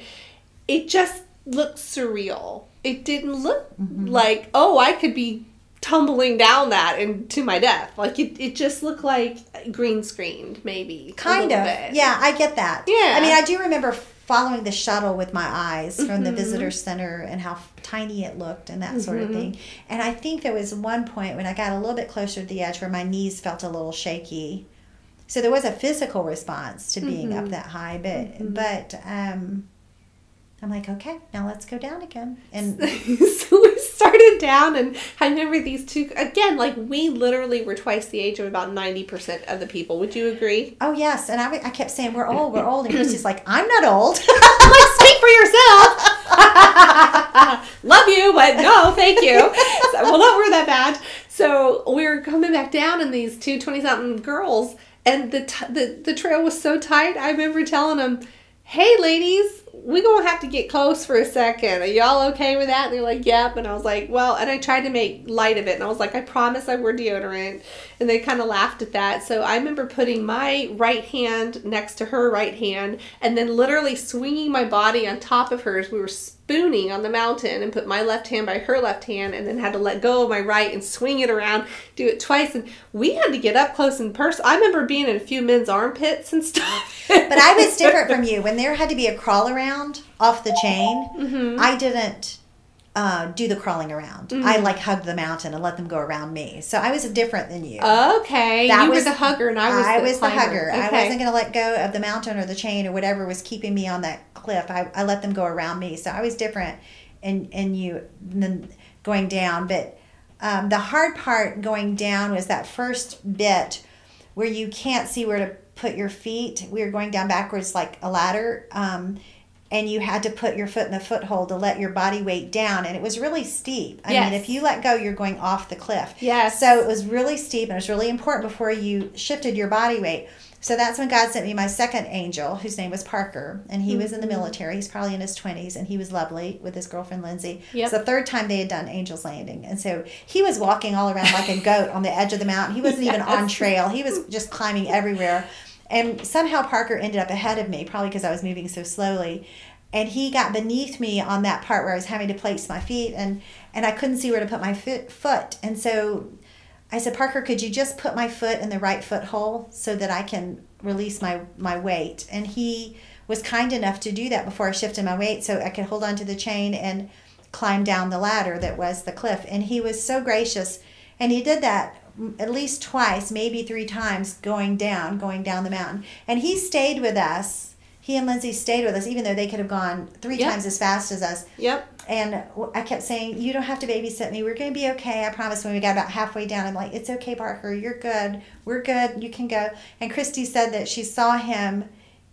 it just looked surreal. It didn't look Mm-hmm. like, oh, I could be tumbling down that and to my death. Like it, it just looked like green screened, maybe. kind of. bit. Yeah, I get that. Yeah. I mean, I do remember following the shuttle with my eyes from the Mhm. visitor center and how tiny it looked and that sort of Mhm. thing. And I think there was one point when I got a little bit closer to the edge where my knees felt a little shaky. So there was a physical response to being up Mhm. that high, but Mhm. but um I'm like, okay, now let's go down again. And so we started down, and I remember these two again. Like we literally were twice the age of about ninety percent of the people. Would you agree? oh yes, and I, I kept saying we're old, we're old, and Kristi's like, I'm not old. I'm like, speak for yourself. Love you, but no, thank you. So, well, not we're that bad. So we were coming back down, and these two 20 something girls, and the, t- the the trail was so tight. I remember telling them, "Hey, ladies." We gonna have to get close for a second. Are y'all okay with that? And they're like, yep. And I was like, well, and I tried to make light of it. And I was like, I promise I wear deodorant. And they kind of laughed at that. So I remember putting my right hand next to her right hand and then literally swinging my body on top of hers. We were spooning on the mountain and put my left hand by her left hand and then had to let go of my right and swing it around, do it twice. And we had to get up close and personal. I remember being in a few men's armpits and stuff. But I was different from you. When there had to be a crawl around off the chain, Mhm. I didn't uh, do the crawling around. Mm-hmm. I like hugged the mountain and let them go around me. So I was different than you. Okay, That you was- were the hugger, and I was I the was the climber. hugger. I wasn't going to let go of the mountain or the chain or whatever was keeping me on that cliff. I, I let them go around me. So I was different in, in you than going down. But um, the hard part going down was that first bit where you can't see where to put your feet. We were going down backwards like a ladder. Um, and you had to put your foot in the foothold to let your body weight down. And it was really steep. I Yes. mean, if you let go, you're going off the cliff. yeah So it was really steep and it was really important before you shifted your body weight. So that's when God sent me my second angel, whose name was Parker, and he was in Mm-hmm. the military. He's probably in his twenties, and he was lovely with his girlfriend Lindsay. Yep. It's the third time they had done Angels Landing, and so he was walking all around like a goat on the edge of the mountain. He wasn't even on trail; he was just climbing everywhere. And somehow Parker ended up ahead of me, probably because I was moving so slowly. And he got beneath me on that part where I was having to place my feet, and and I couldn't see where to put my foot. And so I said, Parker, could you just put my foot in the right foothold so that I can release my, my weight? And he was kind enough to do that before I shifted my weight so I could hold onto the chain and climb down the ladder that was the cliff. And he was so gracious. And he did that at least twice, maybe three times going down, going down the mountain. And he stayed with us. He and Lindsay stayed with us, even though they could have gone three Yep. times as fast as us. Yep. And I kept saying, You don't have to babysit me. We're going to be okay. I promise. When we got about halfway down, I'm like, It's okay, Parker. You're good. We're good. You can go. And Kristi said that she saw him,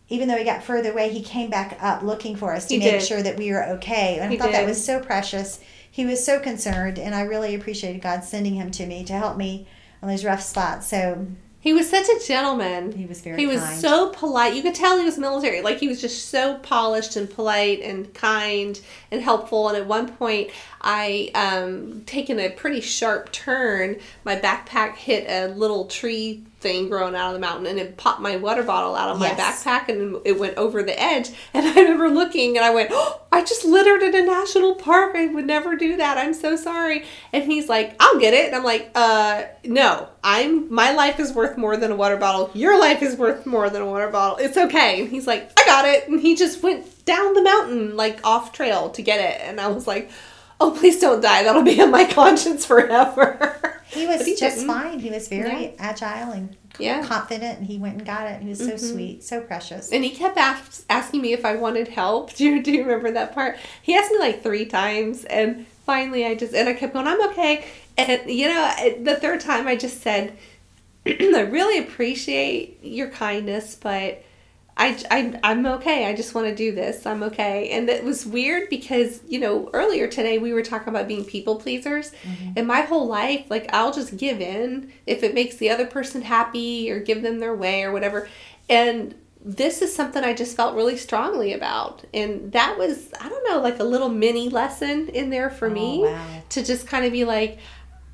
even though he got further away, he came back up looking for us to He make did. sure that we were okay. And He I thought that was so precious. He was so concerned. And I really appreciated God sending him to me to help me on those rough spots. So He was such a gentleman. he was very He was kind. so polite. You could tell he was military. Like he was just so polished and polite and kind and helpful. And at one point, I um taken a pretty sharp turn. My backpack hit a little tree thing growing out of the mountain, and it popped my water bottle out of my backpack, and it went over the edge. And I remember looking, and I went, oh, "I just littered in a national park. I would never do that. I'm so sorry." And he's like, "I'll get it." And I'm like, "Uh, no. I'm my life is worth more than a water bottle. Your life is worth more than a water bottle. It's okay." And he's like, "I got it." And he just went down the mountain like off trail to get it. And I was like, "Oh, please don't die. That'll be on my conscience forever." He was he just didn't. fine. He was very agile and Yeah. Mm-hmm. confident, and he went and got it. He was so sweet, so precious. And he kept ask, asking me if I wanted help. Do you, do you remember that part? He asked me like three times, and finally I just, and I kept going, I'm okay. And, you know, the third time I just said, I really appreciate your kindness, but I, I, I'm okay. I just want to do this. I'm okay. And it was weird because, you know, earlier today we were talking about being people pleasers. Mm-hmm. And my whole life, like, I'll just give in if it makes the other person happy or give them their way or whatever. And this is something I just felt really strongly about. And that was, I don't know, like a little mini lesson in there for oh, me Oh, wow. to just kind of be like,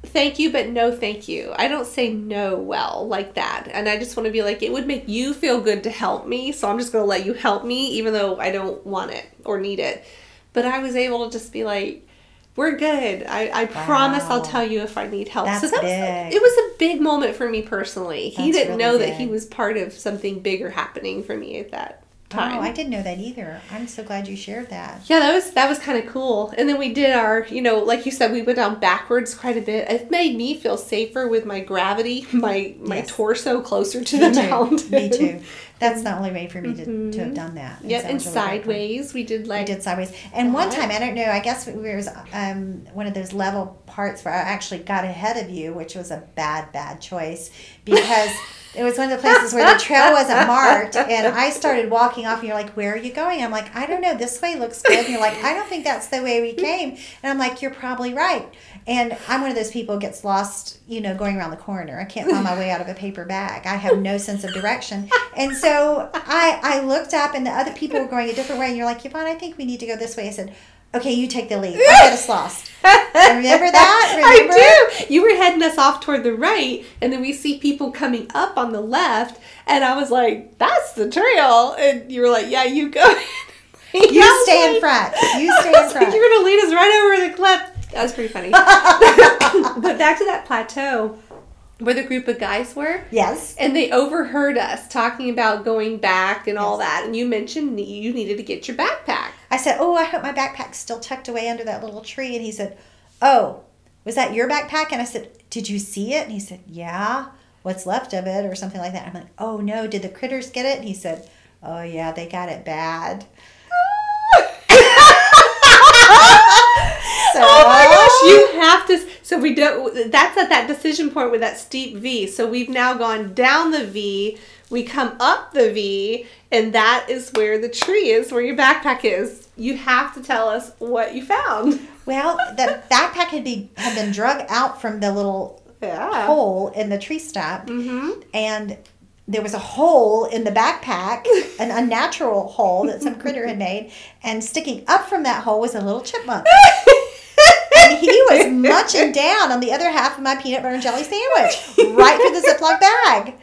thank you, but no thank you. I don't say no well like that. And I just want to be like, it would make you feel good to help me. So I'm just going to let you help me, even though I don't want it or need it. But I was able to just be like, we're good. I, I promise I'll tell you if I need help. That's so that was big. it was a big moment for me personally. he That's didn't really know that he was part of something bigger happening for me at that time. Oh, I didn't know that either. I'm so glad you shared that. Yeah, that was that was kind of cool. And then we did our, you know, like you said, we went down backwards quite a bit. It made me feel safer with my gravity, my my Yes. torso closer to Me the too. mountain. Me too. That's the only way for me to, to have done that. Yeah, and really sideways we did We did sideways. And one time, I don't know, I guess it was um, one of those level parts where I actually got ahead of you, which was a bad, bad choice because it was one of the places where the trail wasn't marked. And I started walking off, and you're like, Where are you going? I'm like, I don't know. This way looks good. And you're like, I don't think that's the way we came. And I'm like, You're probably right. And I'm one of those people who gets lost, you know, going around the corner. I can't find my way out of a paper bag. I have no sense of direction. And so I, I looked up and the other people were going a different way. And you're like, Yvonne, I think we need to go this way. I said, okay, you take the lead. I get us lost. Remember that? Remember? I do. You were heading us off toward the right, and then we see people coming up on the left, and I was like, "That's the trail," and you were like, "Yeah, you go." You stay in front. You stay in front. You're gonna lead us right over the cliff. That was pretty funny. but back to that plateau where the group of guys were. Yes. And they overheard us talking about going back and all that. And you mentioned you needed to get your backpack. I said, "Oh, I hope my backpack's still tucked away under that little tree." And he said, "Oh, was that your backpack?" And I said, "Did you see it?" And he said, "Yeah." What's left of it, or something like that. I'm like, "Oh no, did the critters get it?" And he said, "Oh yeah, they got it bad." so, Oh my gosh, you have to. So we don't. That's at that decision point with that steep V. So we've now gone down the V. We come up the V, and that is where the tree is, where your backpack is. You have to tell us what you found. Well, the backpack had be had been drug out from the little Yeah. hole in the tree stump, Mm-hmm. and there was a hole in the backpack, an unnatural hole that some critter had made, and sticking up from that hole was a little chipmunk. and he was munching down on the other half of my peanut butter and jelly sandwich, right through the Ziploc bag.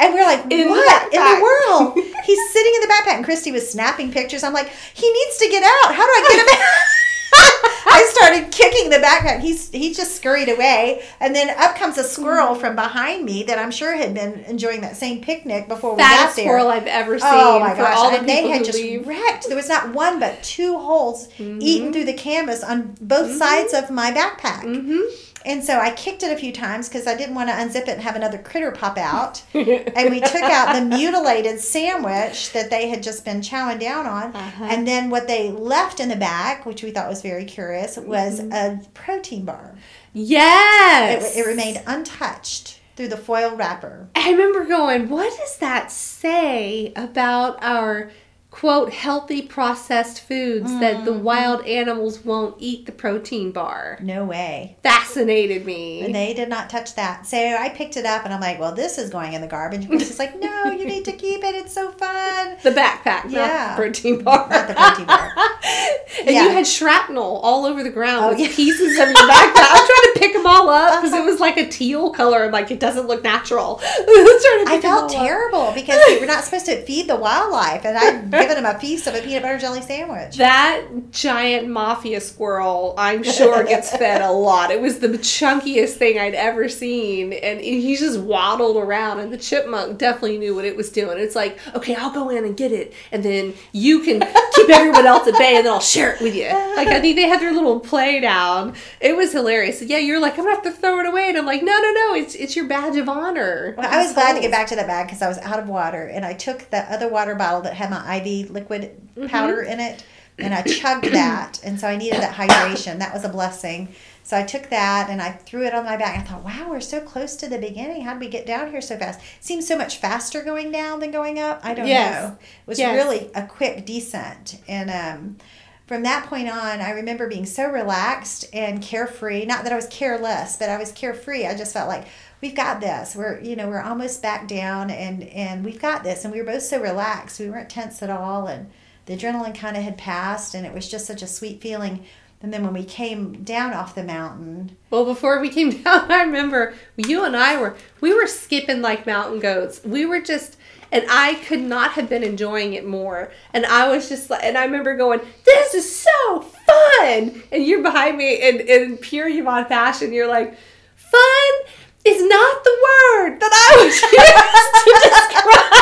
And we're like, In the what in the world? He's sitting in the backpack, and Kristi was snapping pictures. I'm like, he needs to get out. How do I get him out? I started kicking the backpack. He's he just scurried away, and then up comes a squirrel from behind me that I'm sure had been enjoying that same picnic before we got there. squirrel I've ever seen. Oh my gosh! all the and they had just leave. wrecked. There was not one but two holes eaten through the canvas on both sides of my backpack. Mm-hmm. And so I kicked it a few times because I didn't want to unzip it and have another critter pop out. and we took out the mutilated sandwich that they had just been chowing down on. Uh-huh. And then what they left in the back, which we thought was very curious, was Mm-hmm. a protein bar. Yes. It, it remained untouched through the foil wrapper. I remember going, what does that say about our quote healthy processed foods that the mm-hmm. wild animals won't eat the protein bar? No way. Fascinated me. And they did not touch that. So I picked it up and I'm like, well, this is going in the garbage. And Chrissy's like, no, you need to keep it. It's so fun. the backpack, Yeah. the protein bar. Not the protein bar. and Yeah. you had shrapnel all over the ground Oh, with yeah. pieces of your backpack. I was trying to pick them all up uh-huh. because it was like a teal color. I'm like, it doesn't look natural. I to I pick 'em all felt up. terrible because we were not supposed to feed the wildlife. And I'd given him a piece of a peanut butter jelly sandwich. That giant mafia squirrel, I'm sure, gets fed a lot. It was the chunkiest thing I'd ever seen, and he just waddled around. And the chipmunk definitely knew what it was doing. It's like, okay, I'll go in and get it, and then you can keep everyone else at bay, and then I'll share it with you. Like I think they had their little play down. It was hilarious. Yeah, you're like, I'm gonna have to throw it away, and I'm like, no, no, no, it's it's your badge of honor. Well, I was glad to get back to that bag because I was out of water, and I took the other water bottle that had my IV liquid powder in it, and I chugged that, and so I needed that hydration. That was a blessing. So I took that and I threw it on my back. I thought, wow, we're so close to the beginning. How did we get down here so fast? Seems so much faster going down than going up. I don't Yes. know. It was Yes. really a quick descent, and um, from that point on, I remember being so relaxed and carefree. Not that I was careless, but I was carefree. I just felt like we've got this. We're you know we're almost back down, and and we've got this. And we were both so relaxed. We weren't tense at all, and the adrenaline kind of had passed, and it was just such a sweet feeling. And then when we came down off the mountain, Well, before we came down, I remember you and I were we were skipping like mountain goats. We were just and I could not have been enjoying it more. And I was just like and I remember going, This is so fun and you're behind me in, in pure Yvonne fashion, you're like, Fun is not the word that I was used to describe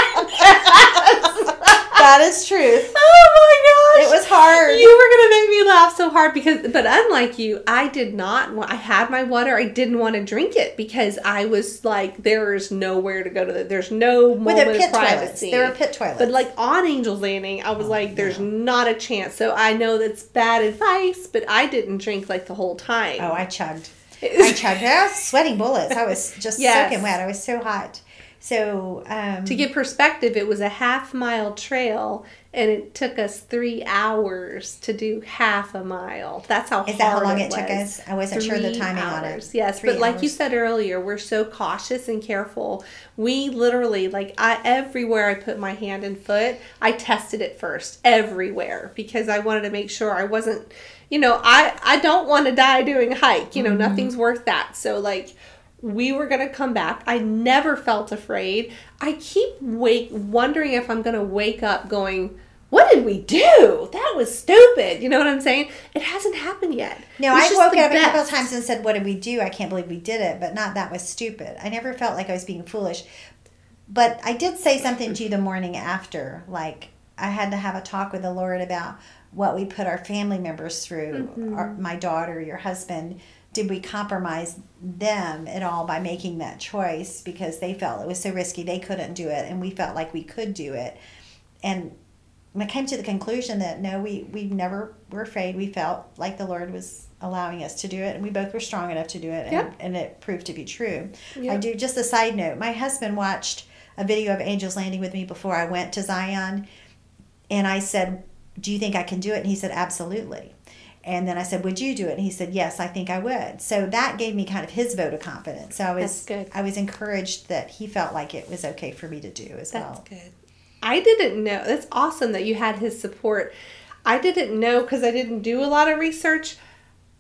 that is truth. Oh my gosh. It was hard. You were gonna make me laugh so hard because, but unlike you, I did not. I had my water. I didn't want to drink it because I was like, there is nowhere to go to. The, there's no With moment the of pit toilets, privacy. there were pit toilets. But like on Angel's Landing, I was oh, like, there's not a chance. So I know that's bad advice, but I didn't drink like the whole time. oh, I chugged. I chugged. I was sweating bullets. I was just Yes. soaking wet. I was so hot. So um, to give perspective, it was a half mile trail, and it took us three hours to do half a mile. That's how Is that how long it it took us? I wasn't sure the Three timing on it. Yes, Three but like you said earlier, we're so cautious and careful. We literally, like, I everywhere I put my hand and foot, I tested it first everywhere because I wanted to make sure I wasn't. You know, I I don't want to die doing a hike. You know, Mm-hmm. nothing's worth that. So like we were gonna come back. I never felt afraid. I keep wake wondering if I'm gonna wake up going, "What did we do? That was stupid." You know what I'm saying? It hasn't happened yet. No, I woke up a couple of times and said, "What did we do? I can't believe we did it." But not that was stupid. I never felt like I was being foolish. But I did say something to you the morning after, like I had to have a talk with the Lord about what we put our family members through, Mm-hmm. our, my daughter, your husband. Did we compromise them at all by making that choice because they felt it was so risky they couldn't do it, and we felt like we could do it, and I came to the conclusion that no, we we never were afraid. We felt like the Lord was allowing us to do it, and we both were strong enough to do it, and, Yep. and it proved to be true. I do just a side note. My husband watched a video of angels landing with me before I went to Zion, and I said, "Do you think I can do it?" And he said, "Absolutely." And then I said, "Would you do it?" And he said, "Yes, I think I would." So that gave me kind of his vote of confidence. So I was. I was encouraged that he felt like it was okay for me to do as That's well. That's good. I didn't know. That's awesome that you had his support. I didn't know because I didn't do a lot of research.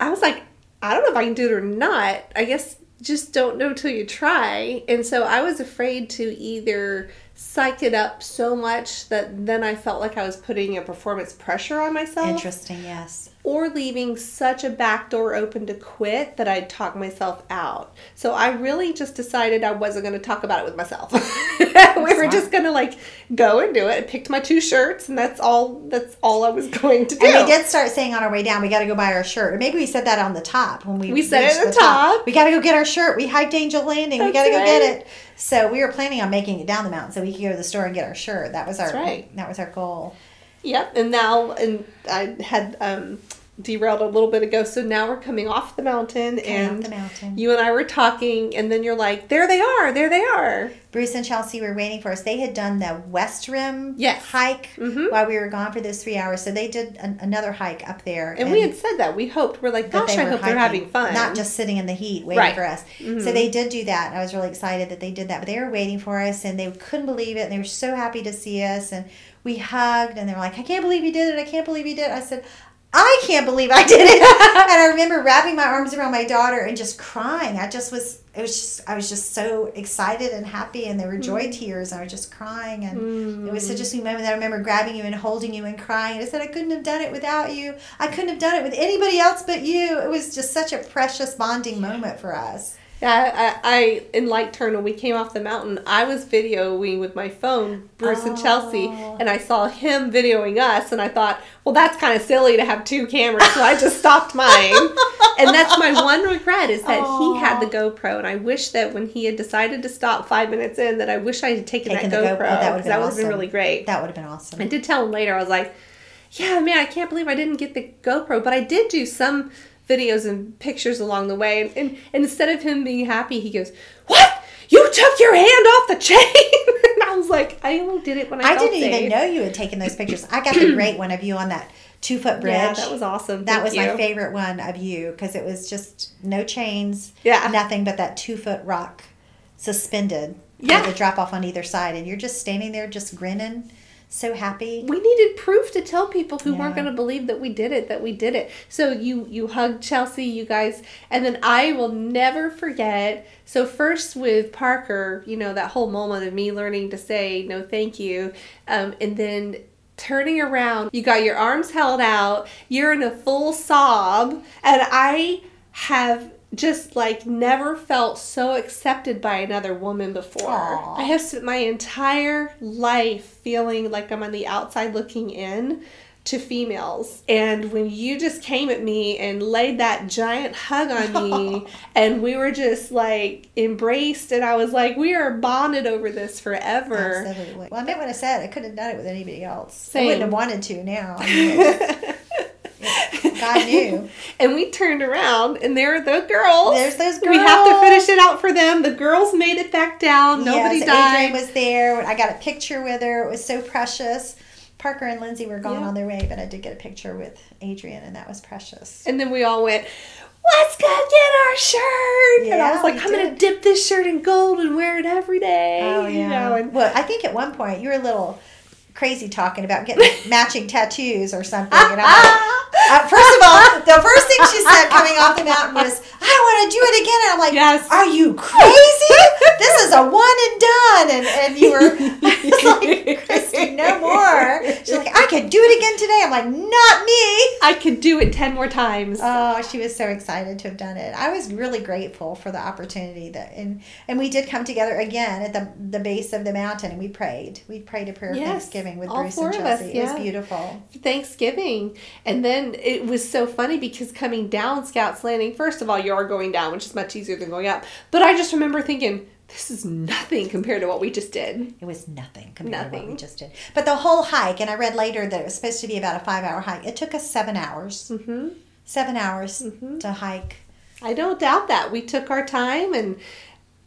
I was like, I don't know if I can do it or not. I guess just don't know till you try. And so I was afraid to either psych it up so much that then I felt like I was putting a performance pressure on myself Interesting, yes. Or leaving such a back door open to quit that I'd talk myself out. So I really just decided I wasn't going to talk about it with myself. we were Smart. just going to like go and do it. I picked my two shirts and that's all that's all I was going to do. And we did start saying on our way down, we got to go buy our shirt. Or maybe we said that on the top when we We said it at the top. We got to go get our shirt. We hiked Angel Landing. we got That's to go get it. So we were planning on making it down the mountain so we could go to the store and get our shirt. That was our That's right. that was our goal. Yep. And now and I had um derailed a little bit ago. So now we're coming off the mountain Coming and the mountain. you and I were talking and then you're like, "There they are. There they are." Bruce and Chelsea were waiting for us. They had done the West Rim Yes. hike Mhm. while we were gone for those three hours. So they did an, another hike up there. And, we had said that. We hoped we're like, "Gosh, I hope they're having fun." Not just sitting in the heat waiting Right. for us. Mhm. So they did do that. I was really excited that they did that. But they were waiting for us and they couldn't believe it. And they were so happy to see us. And we hugged and they were like, I can't believe you did it. I can't believe you did it. I said, I can't believe I did it. and I remember wrapping my arms around my daughter and just crying. I just was, it was just, I was just so excited and happy. And there were joy mm. tears. And I was just crying. And it was such a mm. sweet moment that I remember grabbing you and holding you and crying. And I said, I couldn't have done it without you. I couldn't have done it with anybody else but you. It was just such a precious bonding moment for us. Yeah, I, I in Light Turn when we came off the mountain, I was videoing with my phone Bruce and Chelsea, Oh. and I saw him videoing us, and I thought, well, that's kind of silly to have two cameras, so I just stopped mine. and that's my one regret is that he had the GoPro, and I wish that when he had decided to stop five minutes in, that I wish I had taken, Taking that GoPro. GoPro, that would've 'cause been that would have been awesome. really great. That would have been awesome. I did tell him later. I was like, "Yeah, man, I can't believe I didn't get the GoPro, but I did do some videos and pictures along the way." And, and, and instead of him being happy, he goes, "What? You took your hand off the chain?" and I was like, "I only did it when I, I didn't even know you had taken those pictures. I got the great one of you on that two foot bridge. Yeah, that was awesome. That Thank was my favorite one of you because it was just no chains, Yeah. nothing but that two foot rock suspended Yeah. the drop off on either side, and you're just standing there, just grinning, so happy. we needed proof to tell people who weren't going to believe that we did it that we did it so you you hugged chelsea you guys and then i will never forget so first with parker you know that whole moment of me learning to say no thank you um, and then turning around you got your arms held out you're in a full sob and i have just like never felt so accepted by another woman before. Aw. I have spent my entire life feeling like I'm on the outside looking in to females. And when you just came at me and laid that giant hug on me, and we were just like embraced, and I was like, we are bonded over this forever. Absolutely. Well, I meant what I said. I couldn't have done it with anybody else. Same. I wouldn't have wanted to now. I mean, God knew. and we turned around, and there are the girls. There's those girls. We have to finish it out for them. The girls made it back down. Nobody yes, died. Adrian was there. I got a picture with her. It was so precious. Parker and Lindsay were gone Yeah. on their way, but I did get a picture with Adrian, and that was precious. And then we all went, let's go get our shirt. and I Yeah, was like, I'm going to dip this shirt in gold and wear it every day. Oh You yeah. know, and well, I think at one point you were a little crazy talking about getting matching tattoos or something. And I'm like, uh, first of all, the first thing she said coming off the mountain was, "I want to do it again." And I'm like, Yes. "Are you crazy? this is a one and done." And and you were like, "Kristi, no more." She's like, "I could do it again today." I'm like, not me. I could do it 10 more times. Oh, she was so excited to have done it. I was really grateful for the opportunity that and and we did come together again at the the base of the mountain and we prayed. We prayed a prayer of Yes, Thanksgiving with all Bruce four and of us, Chelsea. It yeah. was beautiful. Thanksgiving. And then it was so funny because coming down Scouts Landing, first of all, you are going down, which is much easier than going up. But I just remember thinking, this is nothing compared to what we just did. It was nothing compared to what we just did. But the whole hike, and I read later that it was supposed to be about a five hour hike. It took us seven hours. hmm Seven hours Mm-hmm. to hike. I don't doubt that. We took our time and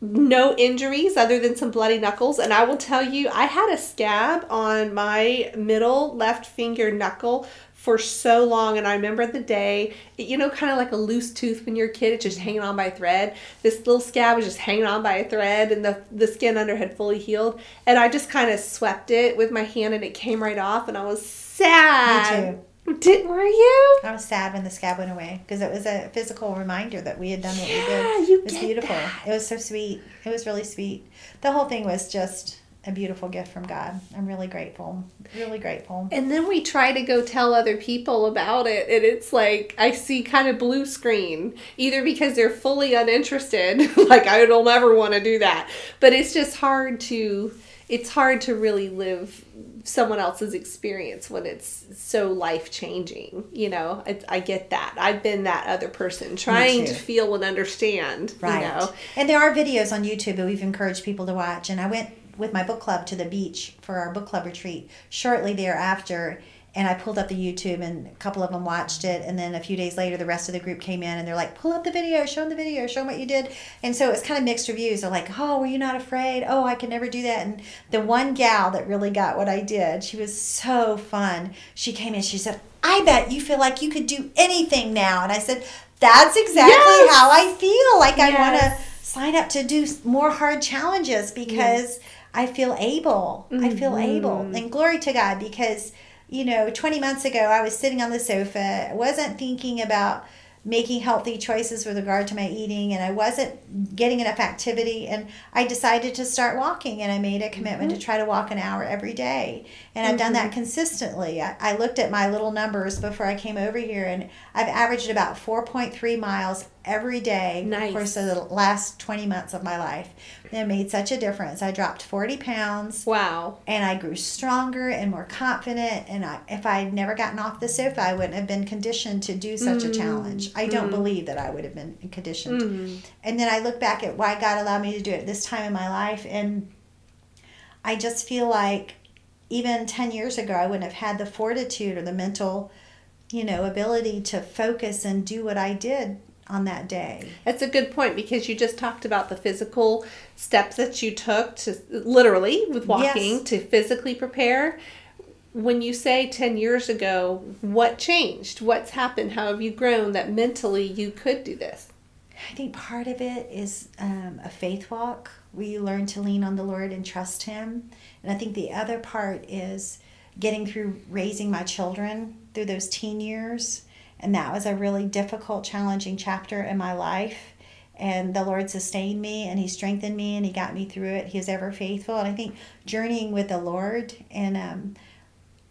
no injuries other than some bloody knuckles. And I will tell you, I had a scab on my middle left finger knuckle for so long. And I remember the day, you know, kind of like a loose tooth when you're a kid, it's just hanging on by a thread. This little scab was just hanging on by a thread, and the, the skin under had fully healed. And I just kind of swept it with my hand, and it came right off. And I was sad. Did were you? I was sad when the scab went away because it was a physical reminder that we had done what we Yeah, did. you it was get beautiful. that. It was so sweet. It was really sweet. The whole thing was just a beautiful gift from God. I'm really grateful. Really grateful. And then we try to go tell other people about it, and it's like I see kind of blue screen, either because they're fully uninterested, like I don't ever want to do that, but it's just hard to it's hard to really live someone else's experience when it's so life changing. You know, I, I get that. I've been that other person trying to feel and understand. Right. You know, And there are videos on YouTube that we've encouraged people to watch. And I went with my book club to the beach for our book club retreat shortly thereafter. And I pulled up the YouTube, and a couple of them watched it. And then a few days later, the rest of the group came in and they're like, pull up the video, show them the video, show them what you did. And so it's kind of mixed reviews. They're like, oh, were you not afraid? Oh, I could never do that. And the one gal that really got what I did, she was so fun. She came in, she said, I bet you feel like you could do anything now. And I said, that's exactly Yes. how I feel. Like I want to sign up to do more hard challenges because I feel able. I feel able. Mm-hmm. And glory to God because, you know, 20 months ago, I was sitting on the sofa, I wasn't thinking about making healthy choices with regard to my eating, and I wasn't getting enough activity. And I decided to start walking, and I made a commitment to mm-hmm. try to walk an hour every day. And I've done that mm-hmm. consistently. I, I looked at my little numbers before I came over here, and I've averaged about 4.3 miles every day Nice. of the last 20 months of my life. It made such a difference. I dropped 40 pounds wow. and I grew stronger and more confident. And I, if I had never gotten off the sofa, I wouldn't have been conditioned to do such a mm. challenge. I don't mm. believe that I would have been conditioned. Mm. And then I look back at why God allowed me to do it this time in my life. And I just feel like even 10 years ago, I wouldn't have had the fortitude or the mental, you know, ability to focus and do what I did on that day. That's a good point because you just talked about the physical steps that you took to literally with walking Yes. to physically prepare. When you say 10 years ago, what changed? What's happened? How have you grown that mentally you could do this? I think part of it is um, a faith walk where you learn to lean on the Lord and trust Him. And I think the other part is getting through raising my children through those teen years. And that was a really difficult, challenging chapter in my life. And the Lord sustained me and He strengthened me and He got me through it. He is ever faithful. And I think journeying with the Lord and um,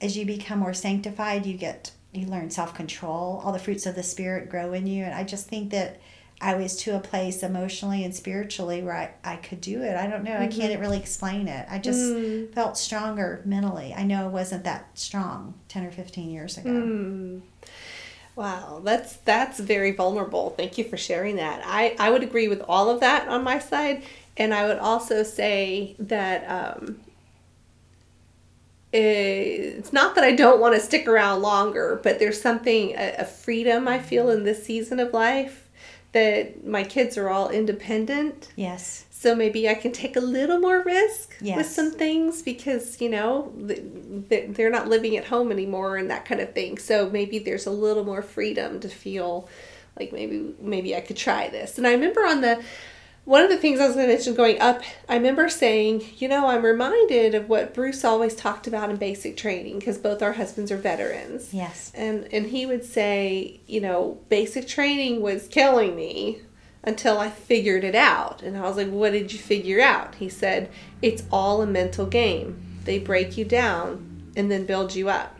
as you become more sanctified, you get you learn self control. All the fruits of the spirit grow in you, and I just think that I was to a place emotionally and spiritually where I, I could do it. I don't know. I mm-hmm. can't really explain it. I just mm. felt stronger mentally. I know I wasn't that strong ten or fifteen years ago. Mm. Wow, that's that's very vulnerable. Thank you for sharing that. I I would agree with all of that on my side, and I would also say that um, it's not that I don't want to stick around longer, but there's something a, a freedom I feel in this season of life that my kids are all independent. Yes. So maybe I can take a little more risk with some things because, you know, th- th- they're not living at home anymore and that kind of thing. So maybe there's a little more freedom to feel like maybe maybe I could try this. And I remember on the one of the things I was going to mention going up, I remember saying, you know, I'm reminded of what Bruce always talked about in basic training because both our husbands are veterans. Yes. And and he would say, you know, basic training was killing me until I figured it out. And I was like, what did you figure out? He said, it's all a mental game. They break you down and then build you up.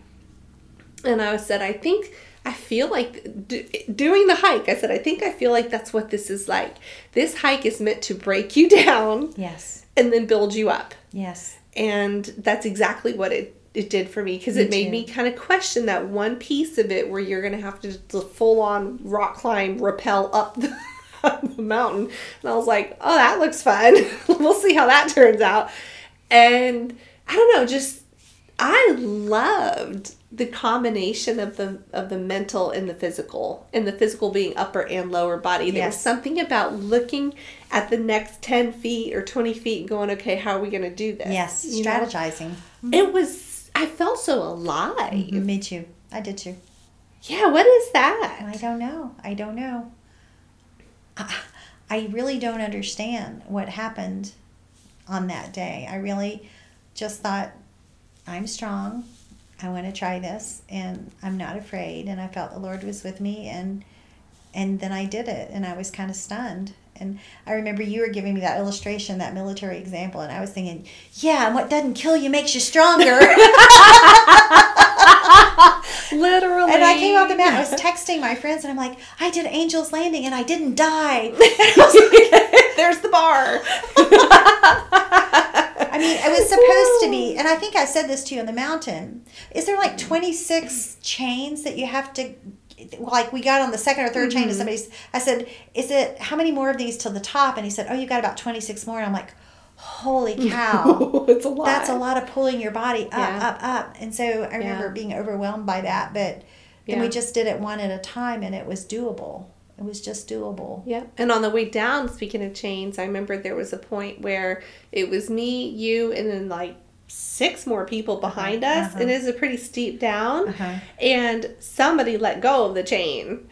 And I said, I think I feel like d- doing the hike. I said, I think I feel like that's what this is like. This hike is meant to break you down Yes. and then build you up. Yes. And that's exactly what it it did for me because it made too. me kind of question that one piece of it where you're going to have to full on rock climb, rappel up the, up the mountain. And I was like, oh, that looks fun. we'll see how that turns out. And I don't know, just I loved the combination of the of the mental and the physical, and the physical being upper and lower body. There was something about looking at the next ten feet or twenty feet and going, okay, how are we going to do this? Yes. You? Strategizing. It was. I felt so alive. Mm-hmm. Me too. I did too. Yeah. What is that? I don't know. I don't know. I, I really don't understand what happened on that day. I really just thought, I'm strong. I want to try this, and I'm not afraid. And I felt the Lord was with me, and and then I did it, and I was kind of stunned. And I remember you were giving me that illustration, that military example, and I was thinking, yeah, and what doesn't kill you makes you stronger. Literally. And I came off the mountain. I was texting my friends, and I'm like, I did Angels Landing, and I didn't die. And I was like, There's the bar. I mean, it was supposed to be, and I think I said this to you on the mountain. Is there like 26 chains that you have to, like, we got on the second or 3rd chain, and mm-hmm. somebody's, I said, Is it, how many more of these till the top? And he said, Oh, you got about 26 more. And I'm like, Holy cow. it's a lot. That's a lot of pulling your body up, Yeah. up, up. And so I remember Yeah. being overwhelmed by that, but then we just did it one at a time, and it was doable. It was just doable. Yeah. And on the way down, speaking of chains, I remember there was a point where it was me, you, and then like six more people behind us. uh-huh. It is a pretty steep down. Uh-huh. And somebody let go of the chain,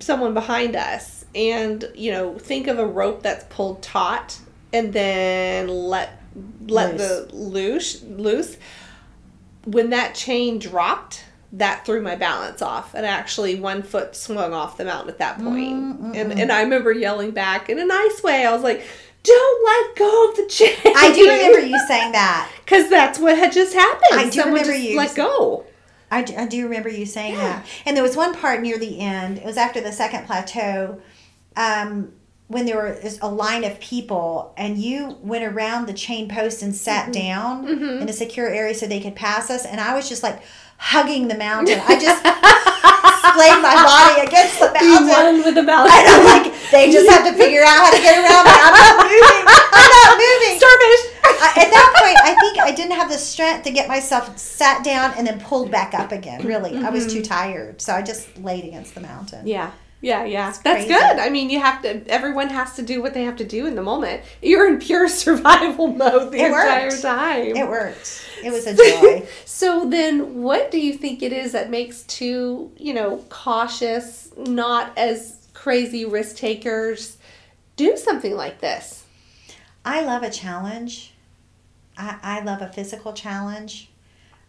someone behind us. And, you know, think of a rope that's pulled taut and then let let Loose. the loose. loose when that chain dropped that threw my balance off and actually one foot swung off the mountain at that point. and and i remember yelling back in a nice way. I was like don't let go of the chain. I do remember you saying that. because that's what had just happened. I do Someone remember you- let go. I do, I do remember you saying that. And there was one part near the end, it was after the second plateau, um, when there was a line of people and you went around the chain post and sat mm-hmm. down mm-hmm. in a secure area so they could pass us. And I was just like hugging the mountain. I just splayed my body against the mountain. with the And I'm like, they just have to figure out how to get around me. I'm not moving. I'm not moving. starfish I, at that point, I think I didn't have the strength to get myself sat down and then pulled back up again. Really, I was mm-hmm. too tired, so I just laid against the mountain. Yeah. Yeah, yeah. That's crazy. good. I mean, you have to, everyone has to do what they have to do in the moment. You're in pure survival mode the It entire worked. time. It worked. It was a joy. So then, what do you think it is that makes two, you know, cautious, not as crazy risk takers do something like this? I love a challenge. I, I love a physical challenge.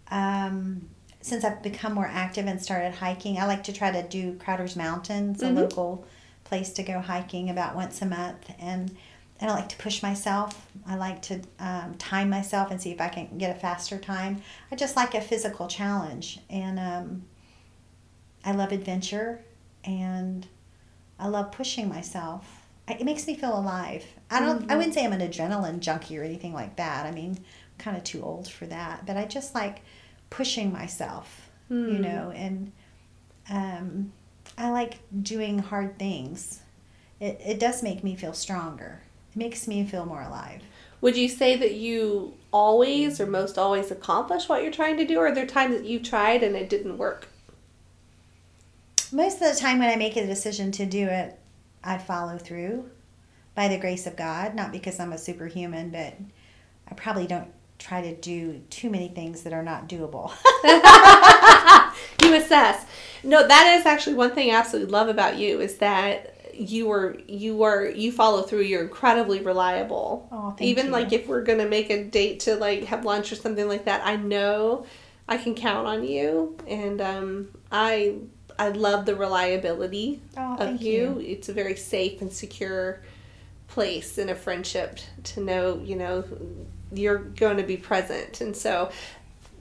Um, since I've become more active and started hiking, I like to try to do Crowders Mountain. It's a local place to go hiking about once a month, and and I like to push myself. I like to um, time myself and see if I can get a faster time. I just like a physical challenge, and um, I love adventure, and I love pushing myself. I- It makes me feel alive. I don't. I wouldn't say I'm an adrenaline junkie or anything like that. I mean, I'm kind of too old for that. But I just like pushing myself, you know, and um, I like doing hard things. It it does make me feel stronger. It makes me feel more alive. Would you say that you always or most always accomplish what you're trying to do, or are there times that you tried and it didn't work? Most of the time, when I make a decision to do it, I follow through by the grace of God, not because I'm a superhuman, but I probably don't try to do too many things that are not doable. you assess. No, that is actually one thing I absolutely love about you is that you are you are you follow through. You're incredibly reliable. Oh, thank Even you. like if we're gonna make a date to like have lunch or something like that, I know I can count on you, and um, I I love the reliability Oh, of thank you. It's a very safe and secure place in a friendship to know you know you're going to be present, and so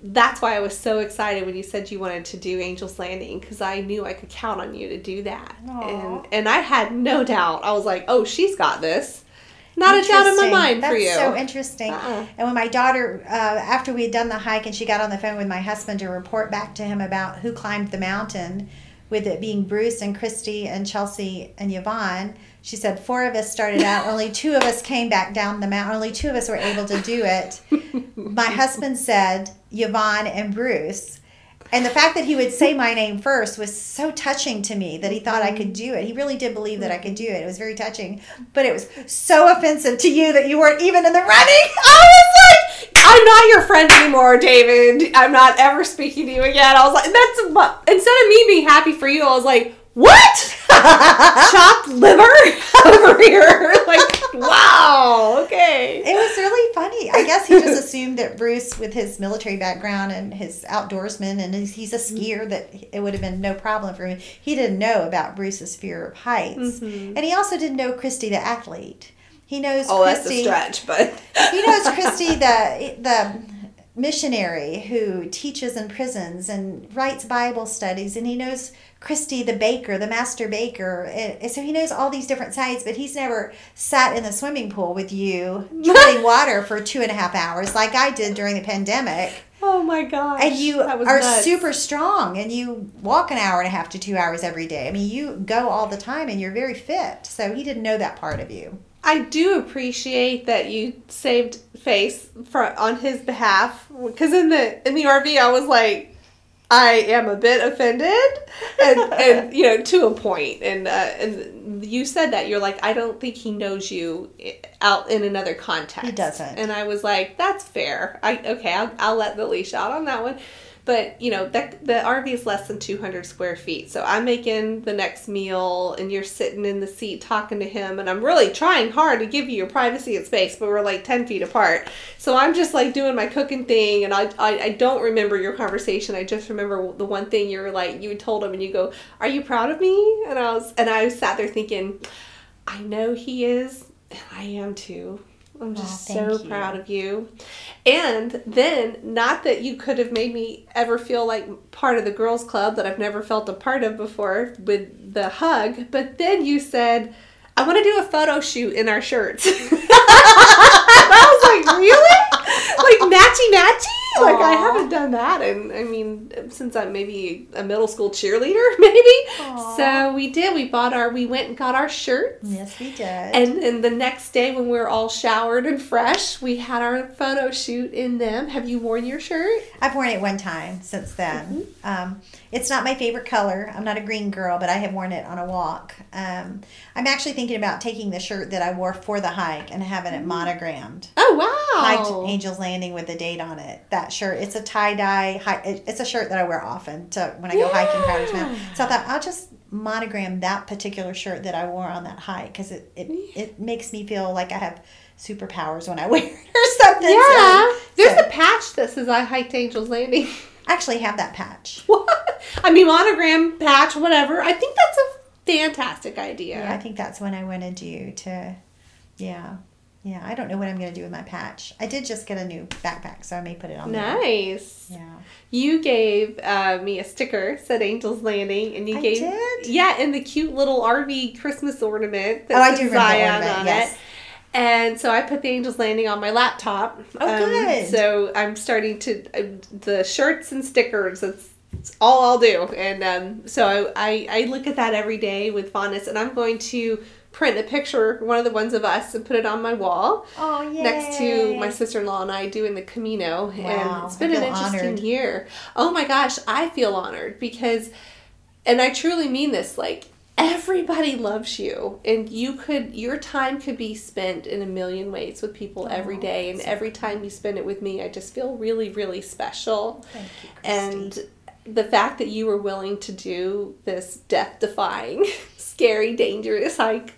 that's why I was so excited when you said you wanted to do Angels Landing because I knew I could count on you to do that. And and I had no doubt. I was like, "Oh, she's got this." Not a doubt in my mind That's for you. That's so interesting. Uh-uh. And when my daughter, uh, after we had done the hike, and she got on the phone with my husband to report back to him about who climbed the mountain, with it being Bruce and Kristi and Chelsea and Yvonne, she said four of us started out. only two of us came back down the mountain. Only two of us were able to do it. my husband said Yvonne and Bruce. And the fact that he would say my name first was so touching to me that he thought I could mm-hmm. do it. He really did believe that I could do it. It was very touching. But it was so offensive to you that you weren't even in the running. I was like, I'm not your friend anymore, David. I'm not ever speaking to you again. I was like, that's instead of me being happy for you, I was like, what? Chopped liver over here? Like, wow. Okay. it was really funny. I guess he just assumed that Bruce, with his military background and his outdoorsman, and he's, a mm-hmm. skier, that it would have been no problem for him. He didn't know about Bruce's fear of heights. Mm-hmm. And he also didn't know Kristi, the athlete. He knows Oh, that's a Kristi. stretch, but he knows Kristi, the the missionary who teaches in prisons and writes Bible studies, and he knows Kristi, the baker, the master baker, and so he knows all these different sides. But he's never sat in the swimming pool with you, treading water for two and a half hours like I did during the pandemic. oh my gosh. And you are nuts. super strong, and you walk an hour and a half to two hours every day. I mean, you go all the time, and you're very fit. So he didn't know that part of you. I do appreciate that you saved face for on his behalf because in the in the RV I was like I am a bit offended and and you know to a point. And uh, and you said that you're like I don't think he knows you out in another context. He doesn't. and I was like that's fair. I okay I'll, I'll let the leash out on that one but you know that the RV is less than 200 square feet. So I'm making the next meal and you're sitting in the seat talking to him and I'm really trying hard to give you your privacy and space but we're like 10 feet apart. So I'm just like doing my cooking thing and I, I, I don't remember your conversation. I just remember the one thing you were like you told him and you go are you proud of me? And I was and I sat there thinking I know he is and I am too I'm just Aw, so you. proud of you. And then, not that you could have made me ever feel like part of the girls' club that I've never felt a part of before with the hug, but then you said, I want to do a photo shoot in our shirts. I was like, really? Like matchy matchy? Like I haven't done that, and I mean, since I'm maybe a middle school cheerleader, maybe. Aw. So we did. We bought our. We went and got our shirts. Yes, we did. And then the next day, when we were all showered and fresh, we had our photo shoot in them. Have you worn your shirt? I've worn it one time since then. Um, it's not my favorite color. I'm not a green girl, but I have worn it on a walk. Um, I'm actually thinking about taking the shirt that I wore for the hike and having it monogrammed. Oh wow! Hiked Angels Landing with a date on it. That shirt. It's a tie dye. It's a shirt that I wear often to when I go hiking Mountain. So I thought I'll just monogram that particular shirt that I wore on that hike because it, it it makes me feel like I have superpowers when I wear it or something. Yeah, So- there's so a patch that says I hiked Angels Landing. I actually have that patch. what? I mean, monogram patch, whatever. I think that's a fantastic idea. Yeah, I think that's when I wanted you to, yeah, yeah. I don't know what I'm going to do with my patch. I did just get a new backpack, so I may put it on. there. Nice. Yeah. You gave uh, me a sticker said Angels Landing, and you I gave did? yeah, and the cute little RV Christmas ornament. that Oh, I do remember ornament, on yes. it. And so I put the Angels Landing on my laptop. Um, Oh, good. So I'm starting to uh, the shirts and stickers. That's it's all I'll do. And um, so I, I I look at that every day with fondness, and I'm going to print a picture, one of the ones of us, and put it on my wall Oh, yeah. next to my sister-in-law and I doing the Camino, Wow, and it's been an interesting honored. year. Oh my gosh, I feel honored because, and I truly mean this. Like everybody loves you, and you could your time could be spent in a million ways with people every Oh, day, and every time you spend it with me, I just feel really, really special. Thank you, Kristi. And the fact that you were willing to do this death-defying, scary, dangerous hike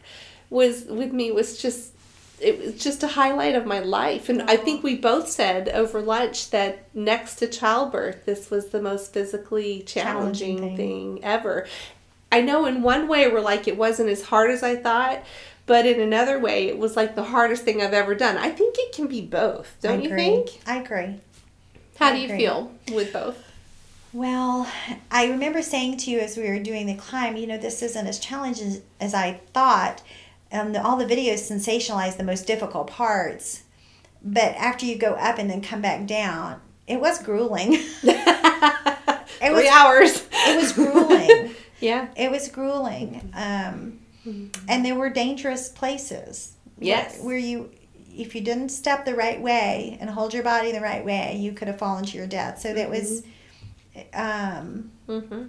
was with me was just it was just a highlight of my life. And I think we both said over lunch that next to childbirth, this was the most physically challenging, Challenging thing. thing. ever. I know in one way we're like it wasn't as hard as I thought, but in another way it was like the hardest thing I've ever done. I think it can be both, don't you think? I agree. How I do you agree. feel with both? Well, I remember saying to you as we were doing the climb, you know, this isn't as challenging as, I thought. Um, the, all the videos sensationalize the most difficult parts, but after you go up and then come back down, it was grueling. it Three was hours. it was grueling. yeah. It was grueling. Um, and there were dangerous places. Yes. Where, where you, if you didn't step the right way and hold your body the right way, you could have fallen to your death. So that was, um, Mm-hmm.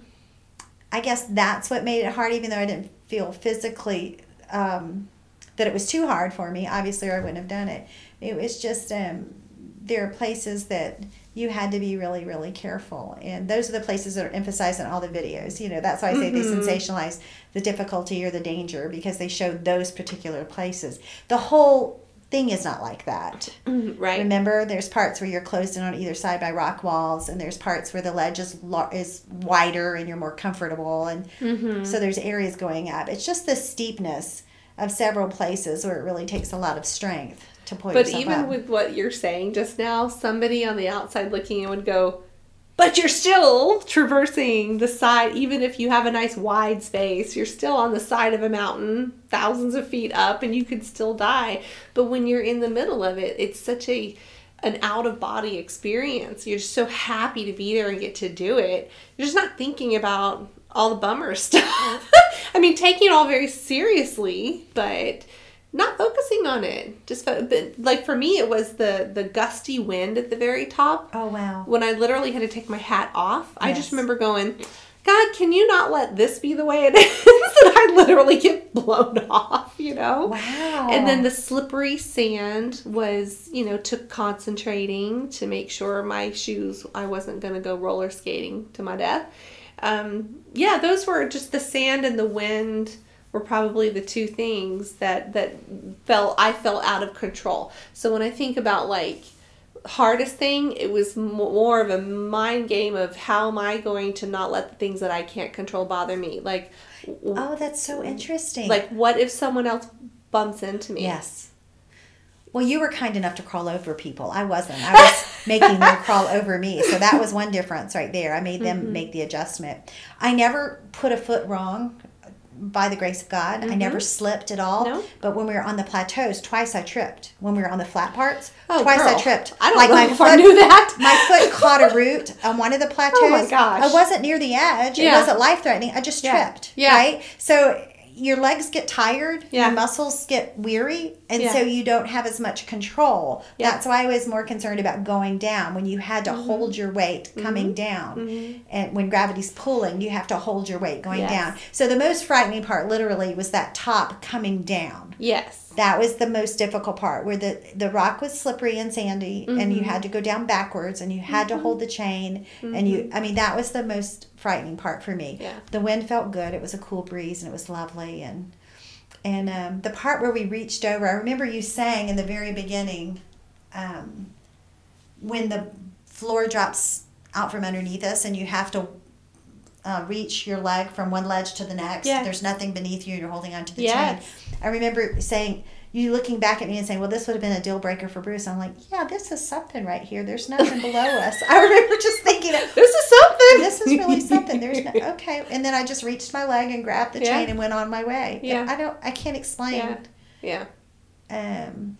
I guess that's what made it hard, even though I didn't feel physically um, that it was too hard for me. Obviously, or I wouldn't have done it. It was just um, there are places that you had to be really, really careful, and those are the places that are emphasized in all the videos. You know, that's why I say they sensationalize the difficulty or the danger because they showed those particular places. The whole thing is not like that. Right. Remember, there's parts where you're closed in on either side by rock walls, and there's parts where the ledge is lar- is wider and you're more comfortable, and Mm-hmm. so there's areas going up. It's just the steepness of several places where it really takes a lot of strength to pull But even up. with what you're saying just now, somebody on the outside looking in would go, but you're still traversing the side, even if you have a nice wide space, you're still on the side of a mountain, thousands of feet up, and you could still die. But when you're in the middle of it, it's such a an out of body experience. You're so happy to be there and get to do it. You're just not thinking about all the bummer stuff. I mean, taking it all very seriously, but not focusing on it. Just fo- but, like for me, it was the the gusty wind at the very top oh wow! when I literally had to take my hat off. I just remember going, God, can you not let this be the way it is? and I literally get blown off, you know? Wow! And then the slippery sand was, you know, took concentrating to make sure my shoes, I wasn't going to go roller skating to my death. Um, yeah, those were just the sand and the wind were probably the two things that that felt I felt out of control. So when I think about like hardest thing, it was more of a mind game of how am I going to not let the things that I can't control bother me. Like oh, that's so interesting. like what if someone else bumps into me? yes. Well, you were kind enough to crawl over people. I wasn't. I was making them crawl over me. So that was one difference right there. I made them Mm-hmm. make the adjustment. I never put a foot wrong by the grace of God. I never slipped at all. Mm-hmm. No. But when we were on the plateaus, twice I tripped. When we were on the flat parts, Oh, twice I tripped. I don't like know my if foot, I knew that. my foot caught a root on one of the plateaus. Oh my gosh. I wasn't near the edge. It wasn't life threatening. I just Yeah. tripped. Yeah. Right? So your legs get tired, Yeah. your muscles get weary, and Yeah. so you don't have as much control. Yeah. That's why I was more concerned about going down when you had to Mm-hmm. hold your weight coming down. And when gravity's pulling, you have to hold your weight going Yes. down. So the most frightening part literally was that top coming down. Yes. That was the most difficult part where the, the rock was slippery and sandy and Mm-hmm. you had to go down backwards and you had to hold the chain and you I mean that was the most frightening part for me. Mm-hmm. Yeah. The wind felt good. It was a cool breeze and it was lovely and and um, the part where we reached over, I remember you saying in the very beginning, um, when the floor drops out from underneath us and you have to uh, reach your leg from one ledge to the next. Yeah. There's nothing beneath you. You're holding onto the Yes. chain. I remember saying, you looking back at me and saying, "Well, this would have been a deal breaker for Bruce." I'm like, "Yeah, this is something right here. There's nothing below us." I remember just thinking, This is something. "This is really something." There's no okay, and then I just reached my leg and grabbed the Yeah. chain and went on my way. Yeah. I don't, I can't explain. Yeah. Yeah. Um,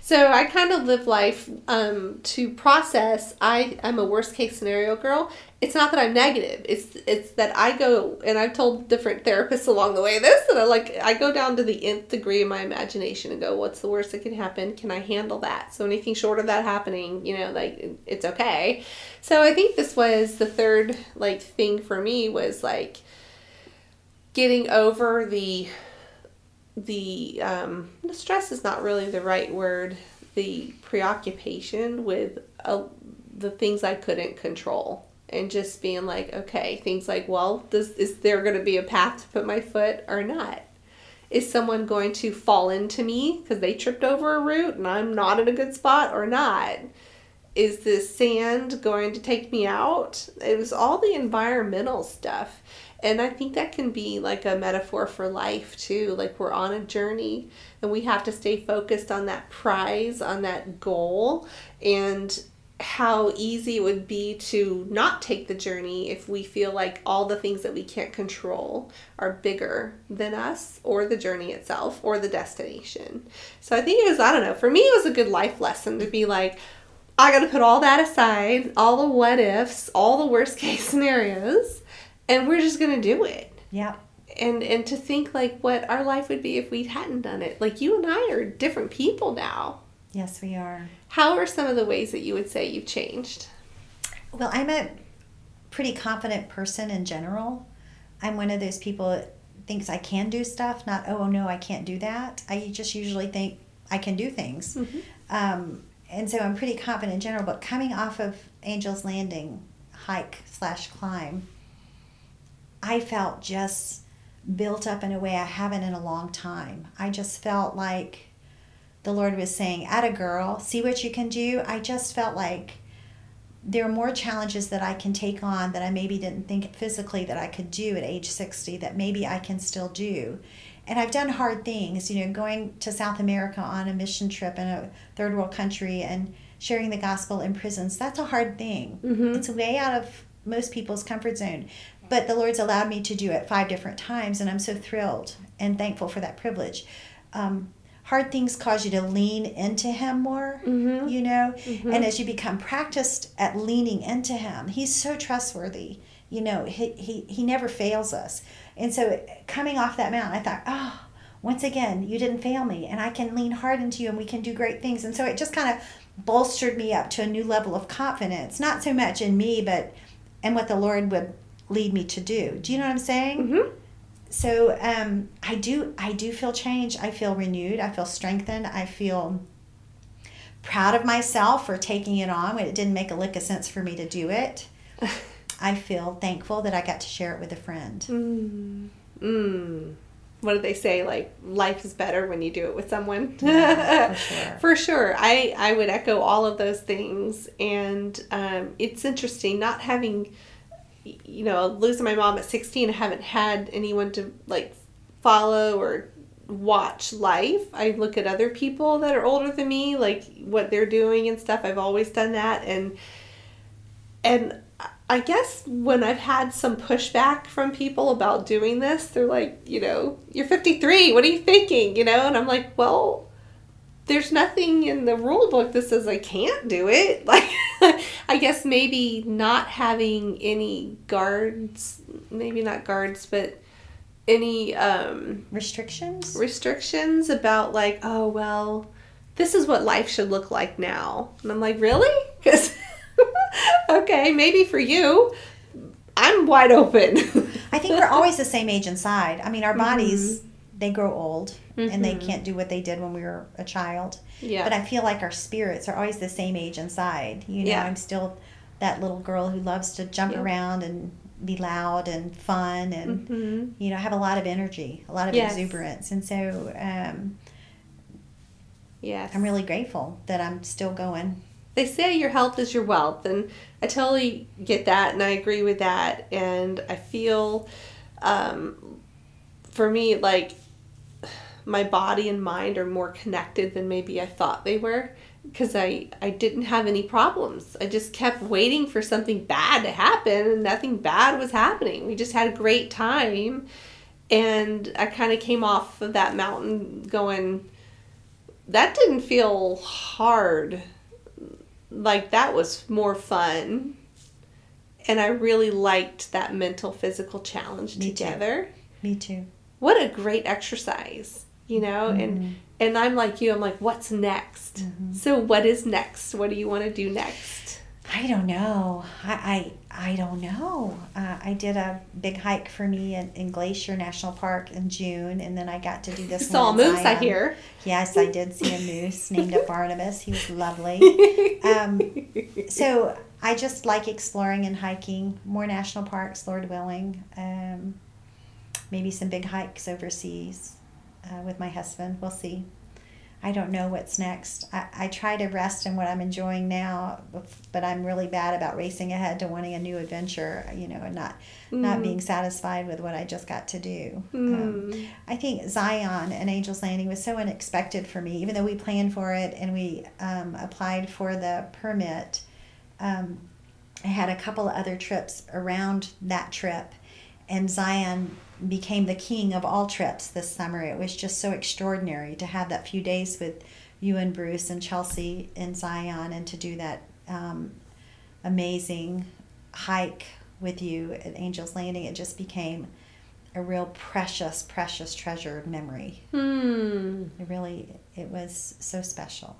So I kind of live life um, to process. I I'm a worst case scenario girl. It's not that I'm negative. It's it's that I go and I've told different therapists along the way this that I like I go down to the nth degree of my imagination and go, what's the worst that can happen? Can I handle that? So anything short of that happening, you know, like it's okay. So I think this was the third like thing for me was like getting over the the um, the stress is not really the right word. The preoccupation with uh, the things I couldn't control, and just being like, okay, things like, well, is there going to be a path to put my foot or not? Is someone going to fall into me because they tripped over a root and I'm not in a good spot or not? Is this sand going to take me out? It was all the environmental stuff. And I think that can be like a metaphor for life too. Like we're on a journey and we have to stay focused on that prize, on that goal. And how easy it would be to not take the journey if we feel like all the things that we can't control are bigger than us or the journey itself or the destination. So I think it was, I don't know, for me, it was a good life lesson to be like, I got to put all that aside, all the what ifs, all the worst case scenarios, and we're just going to do it. Yeah. And and to think like what our life would be if we hadn't done it. Like you and I are different people now. Yes, we are. How are some of the ways that you would say you've changed? Well, I'm a pretty confident person in general. I'm one of those people that thinks I can do stuff, not, oh, no, I can't do that. I just usually think I can do things. Mm-hmm. Um, and so I'm pretty confident in general. But coming off of Angels Landing hike slash climb, I felt just built up in a way I haven't in a long time. I just felt like the Lord was saying, At a girl, see what you can do. I just felt like there are more challenges that I can take on that I maybe didn't think physically that I could do at age 60 that maybe I can still do. And I've done hard things, you know, going to South America on a mission trip in a third world country and sharing the gospel in prisons. That's a hard thing. Mm-hmm. It's way out of most people's comfort zone. But the Lord's allowed me to do it five different times, and I'm so thrilled and thankful for that privilege. Um, hard things cause you to lean into him more Mhm. you know? Mhm. and as you become practiced at leaning into him he's so trustworthy you know? He, he he never fails us. And so coming off that mountain i thought oh once again you didn't fail me and i can lean hard into you and we can do great things. And so it just kind of bolstered me up to a new level of confidence. Not so much in me but in what the lord would lead me to do. Do you know what i'm saying? Mm-hmm. So um, I do I do feel changed. I feel renewed. I feel strengthened. I feel proud of myself for taking it on when it didn't make a lick of sense for me to do it. I feel thankful that I got to share it with a friend. Mm. Mm. What do they say? Like life is better when you do it with someone. Yeah, for sure. For sure. I I would echo all of those things, and um, it's interesting not having, you know, losing my mom at sixteen. I haven't had anyone to like follow or watch life. I look at other people that are older than me, like what they're doing and stuff. I've always done that, and and I guess when I've had some pushback from people about doing this, they're like, you know, you're 53. What are you thinking? You know, and I'm like, well, there's nothing in the rule book that says I can't do it. Like, I guess maybe not having any guards, maybe not guards, but any um, Restrictions? restrictions about like, oh well, this is what life should look like now, and I'm like, really? Because okay, maybe for you, I'm wide open. I think we're always the same age inside. I mean, our bodies, they grow old and they Mhm. can't do what they did when we were a child. yeah. But I feel like our spirits are always the same age inside. You know, Yeah. I'm still that little girl who loves to jump Yeah. around and be loud and fun and hmm you know have a lot of energy, a lot of Yes. exuberance, and so um, Yes. I'm really grateful that I'm still going. they say your health is your wealth and i totally get that and i agree with that and i feel um, for me like my body and mind are more connected than maybe i thought they were because I, I didn't have any problems. I just kept waiting for something bad to happen and nothing bad was happening. We just had a great time and i kind of came off of that mountain going that didn't feel hard. Like that was more fun and i really liked that mental physical challenge Me too. together. Me too. what a great exercise you know and and i'm like you i'm like what's next so what is next what do you want to do next I don't know. I I, I don't know. Uh, I did a big hike for me in, in Glacier National Park in June, and then I got to do you this. saw a moose i Zion. hear Yes, I did see a moose named a Barnabas. He was lovely. Um, so I just like exploring and hiking more national parks, Lord willing. Um, maybe some big hikes overseas uh, with my husband. We'll see. I don't know what's next. I, I try to rest in what I'm enjoying now, but I'm really bad about racing ahead to wanting a new adventure, you know, and not not Mm. being satisfied with what I just got to do. Um, Mm. I think Zion and Angels Landing was so unexpected for me, even though we planned for it and we um, applied for the permit. um, I had a couple of other trips around that trip, and Zion became the king of all trips this summer. It was just so extraordinary to have that few days with you and Bruce and Chelsea and Zion, and to do that um, amazing hike with you at Angels Landing. It just became a real precious, precious treasured memory. Hmm. It really, it was so special.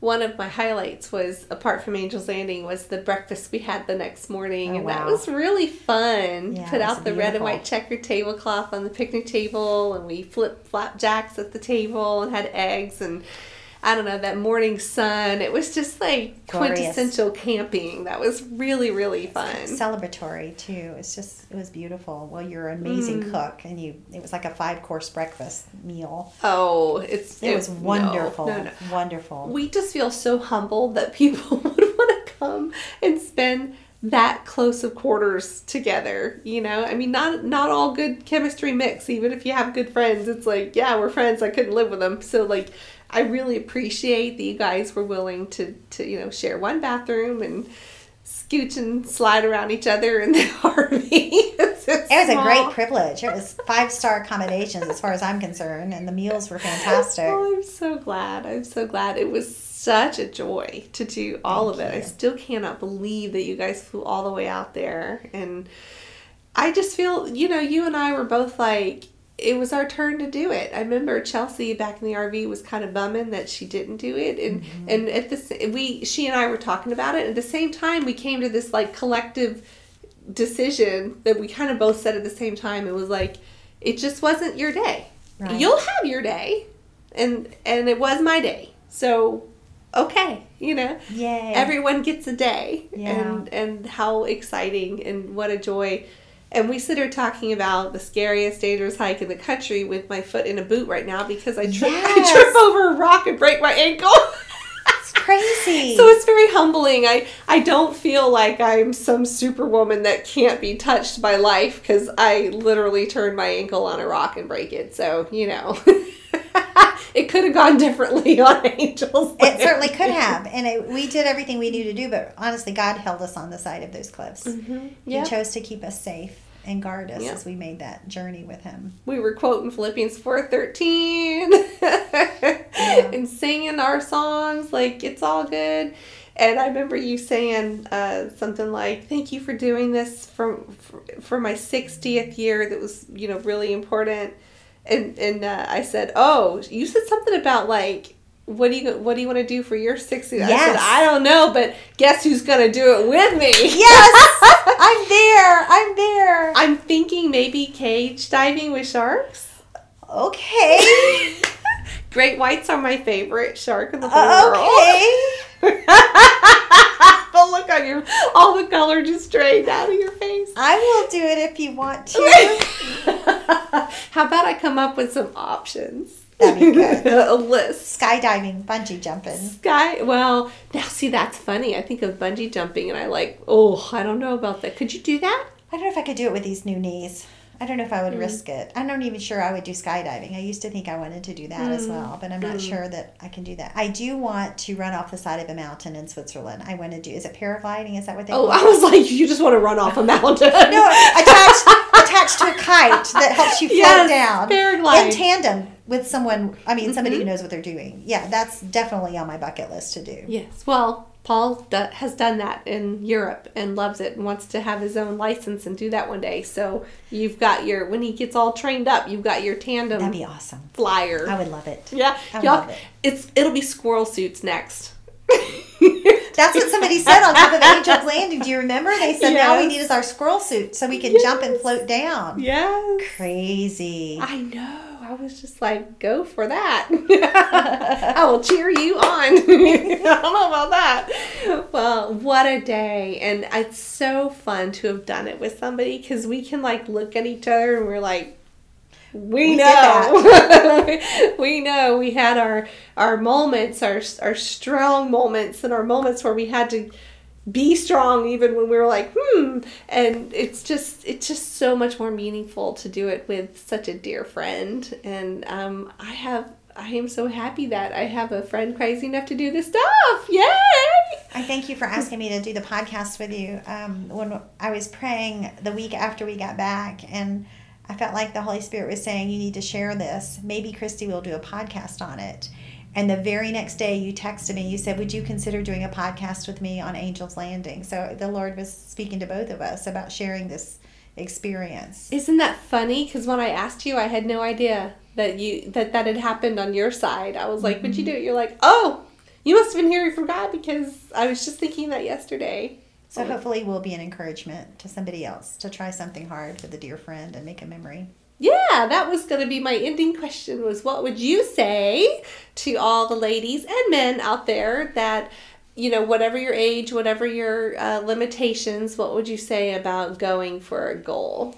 One of my highlights was, apart from Angels Landing, was the breakfast we had the next morning, Oh, and that was really fun. Yeah, Put out the red and white checkered tablecloth on the picnic table, and we flipped flapjacks at the table and had eggs and. I don't know, that morning sun. It was just like Glorious. quintessential camping. That was really, really fun. Celebratory too. It's just, it was beautiful. Well, you're an amazing Mm. cook, and you, it was like a five course breakfast meal. Oh, it's It was no, wonderful, no, no. wonderful. We just feel so humbled that people would want to come and spend that close of quarters together. You know, I mean, not not all good chemistry mix. Even if you have good friends, it's like, yeah, we're friends. I couldn't live with them. So like, I really appreciate that you guys were willing to to you know share one bathroom and scooch and slide around each other in the RV. it was a great privilege. It was five star accommodations as far as I'm concerned, and the meals were fantastic. Oh, I'm so glad. I'm so glad. It was such a joy to do all Thank of it. I still cannot believe that you guys flew all the way out there. And I just feel, you know, you and I were both like, it was our turn to do it. I remember Chelsea back in the RV was kind of bumming that she didn't do it, and Mm-hmm. and at this we she and I were talking about it. At the same time, we came to this like collective decision that we kind of both said at the same time. It was like, it just wasn't your day. Right. You'll have your day, and and it was my day. So, okay, you know, Yay. everyone gets a day, Yeah. and and how exciting and what a joy. And we sit here talking about the scariest, dangerous hike in the country with my foot in a boot right now because I trip, I trip over a rock and break my ankle. it's crazy. So it's very humbling. I, I don't feel like I'm some superwoman that can't be touched by life because I literally turned my ankle on a rock and break it. So, you know, it could have gone differently on Angels. it certainly could have, and it, we did everything we knew to do. But honestly, God held us on the side of those cliffs. Mm-hmm. Yeah. He chose to keep us safe and guard us Yeah. as we made that journey with Him. we were quoting Philippians 4.13 and singing our songs like it's all good. And I remember you saying uh, something like, "Thank you for doing this for, for for my 60th year. That was you know really important." And and uh, I said, "Oh, you said something about like." What do you what do you want to do for your 60th? I said, I don't know, but guess who's gonna do it with me? Yes, I'm there. I'm there. I'm thinking maybe cage diving with sharks. Okay. Great whites are my favorite shark in the whole Uh, world. okay. the look on your, all the color just drained out of your face. I will do it if you want to. How about I come up with some options? That'd be good. a list. Skydiving, bungee jumping. Sky. Well, now see that's funny. I think of bungee jumping, and I like. Oh, I don't know about that. Could you do that? I don't know if I could do it with these new knees. I don't know if I Hmm. would risk it. I'm not even sure I would do skydiving. I used to think I wanted to do that Hmm. as well, but I'm not sure that I can do that. I do want to run off the side of a mountain in Switzerland. I want to do. Is it paragliding? Is that what they? Oh, I was like, you just want to run off a mountain. No, attached attached to a kite that helps you float Yes, down paraglide. in tandem with someone. I mean, somebody Mm-hmm. who knows what they're doing. Yeah, that's definitely on my bucket list to do. Yes. Well, Paul has done that in Europe and loves it and wants to have his own license and do that one day. So you've got your when he gets all trained up, you've got your tandem That'd be awesome. flyer. I would love it. yeah, I would y'all, love it. it's it'll be squirrel suits next. That's what somebody said on top of Angels Landing. Do you remember? They said now we need is our squirrel suit so we can jump and float down. Yes. Crazy. I know. I was just like, go for that. I will cheer you on. I don't know about that. Well, what a day. And it's so fun to have done it with somebody because we can like look at each other and we're like, we, We know. we know. We had our our moments, our our strong moments, and our moments where we had to be strong even when we were like hmm and it's just it's just so much more meaningful to do it with such a dear friend. And um i have i am so happy that i have a friend crazy enough to do this stuff. Yay! I thank you for asking me to do the podcast with you. Um, when I was praying the week after we got back, and I felt like the Holy Spirit was saying, You need to share this. Maybe Kristi will do a podcast on it. And the very next day, you texted me. You said, Would you consider doing a podcast with me on Angels Landing? So the Lord was speaking to both of us about sharing this experience. Isn't that funny? Because when I asked you, I had no idea that you that that had happened on your side. I was like, "Would you mm-hmm. do it?" You're like, "Oh, you must have been hearing from God because I was just thinking that yesterday." So hopefully, we'll be an encouragement to somebody else to try something hard with a dear friend and make a memory. Yeah, that was going to be my ending question was what would you say to all the ladies and men out there that you know whatever your age, whatever your uh, limitations, what would you say about going for a goal?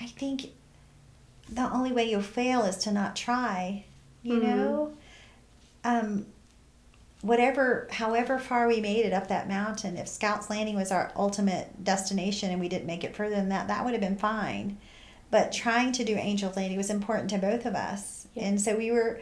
I think the only way you'll fail is to not try. You Mhm. know, um, whatever, however far we made it up that mountain, if Scouts Landing was our ultimate destination and we didn't make it further than that, that would have been fine. But trying to do Angel Landing was important to both of us, Yeah. and so we were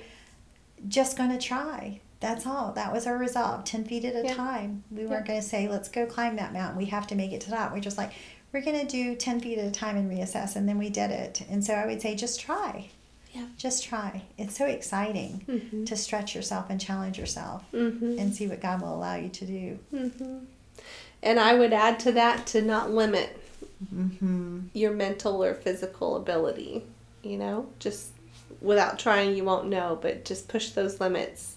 just going to try. That's all. That was our resolve. Ten feet at a Yeah. time. We weren't going to say, "Let's go climb that mountain. We have to make it to that. We're just like, we're going to do 10 feet at a time and reassess and then we did it and so i would say just try Yeah. just try it's so exciting Mhm. to stretch yourself and challenge yourself Mhm. and see what god will allow you to do hmm And I would add to that to not limit mm-hmm. your mental or physical ability. You know, just without trying, you won't know, but just push those limits.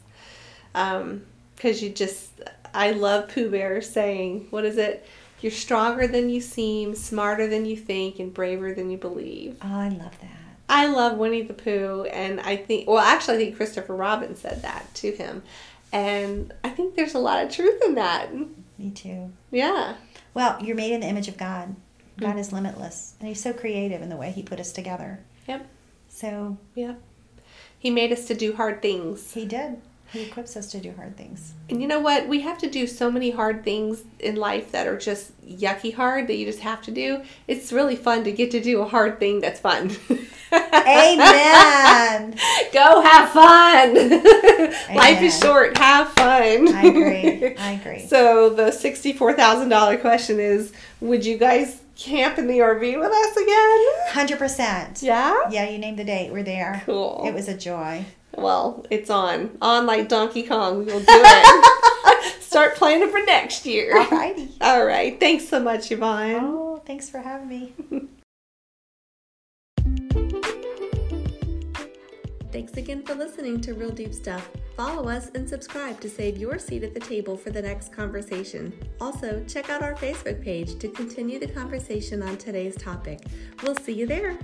Because you just, I love Pooh Bear saying, what is it? You're stronger than you seem, smarter than you think, and braver than you believe. oh i love that I love Winnie the Pooh, and I think, well, actually, I think Christopher Robin said that to him. And I think there's a lot of truth in that. me too Yeah. well you're made in the image of god mm. god is limitless and he's so creative in the way he put us together Yep. so Yeah. He made us to do hard things. he did he equips us to do hard things And you know what? We have to do so many hard things in life that are just yucky hard that you just have to do. It's really fun to get to do a hard thing that's fun. amen Go have fun. Life is short. Have fun. i agree i agree So the sixty-four thousand dollar question is: Would you guys camp in the RV with us again? 100% Yeah. yeah you named the date we're there Cool. it was a joy Well, it's on. On like Donkey Kong. We'll do it. Start planning for next year. Alrighty. All right. Thanks so much, Yvonne. Oh, thanks for having me. Thanks again for listening to Real Deep Stuff. Follow us and subscribe to save your seat at the table for the next conversation. Also, check out our Facebook page to continue the conversation on today's topic. We'll see you there.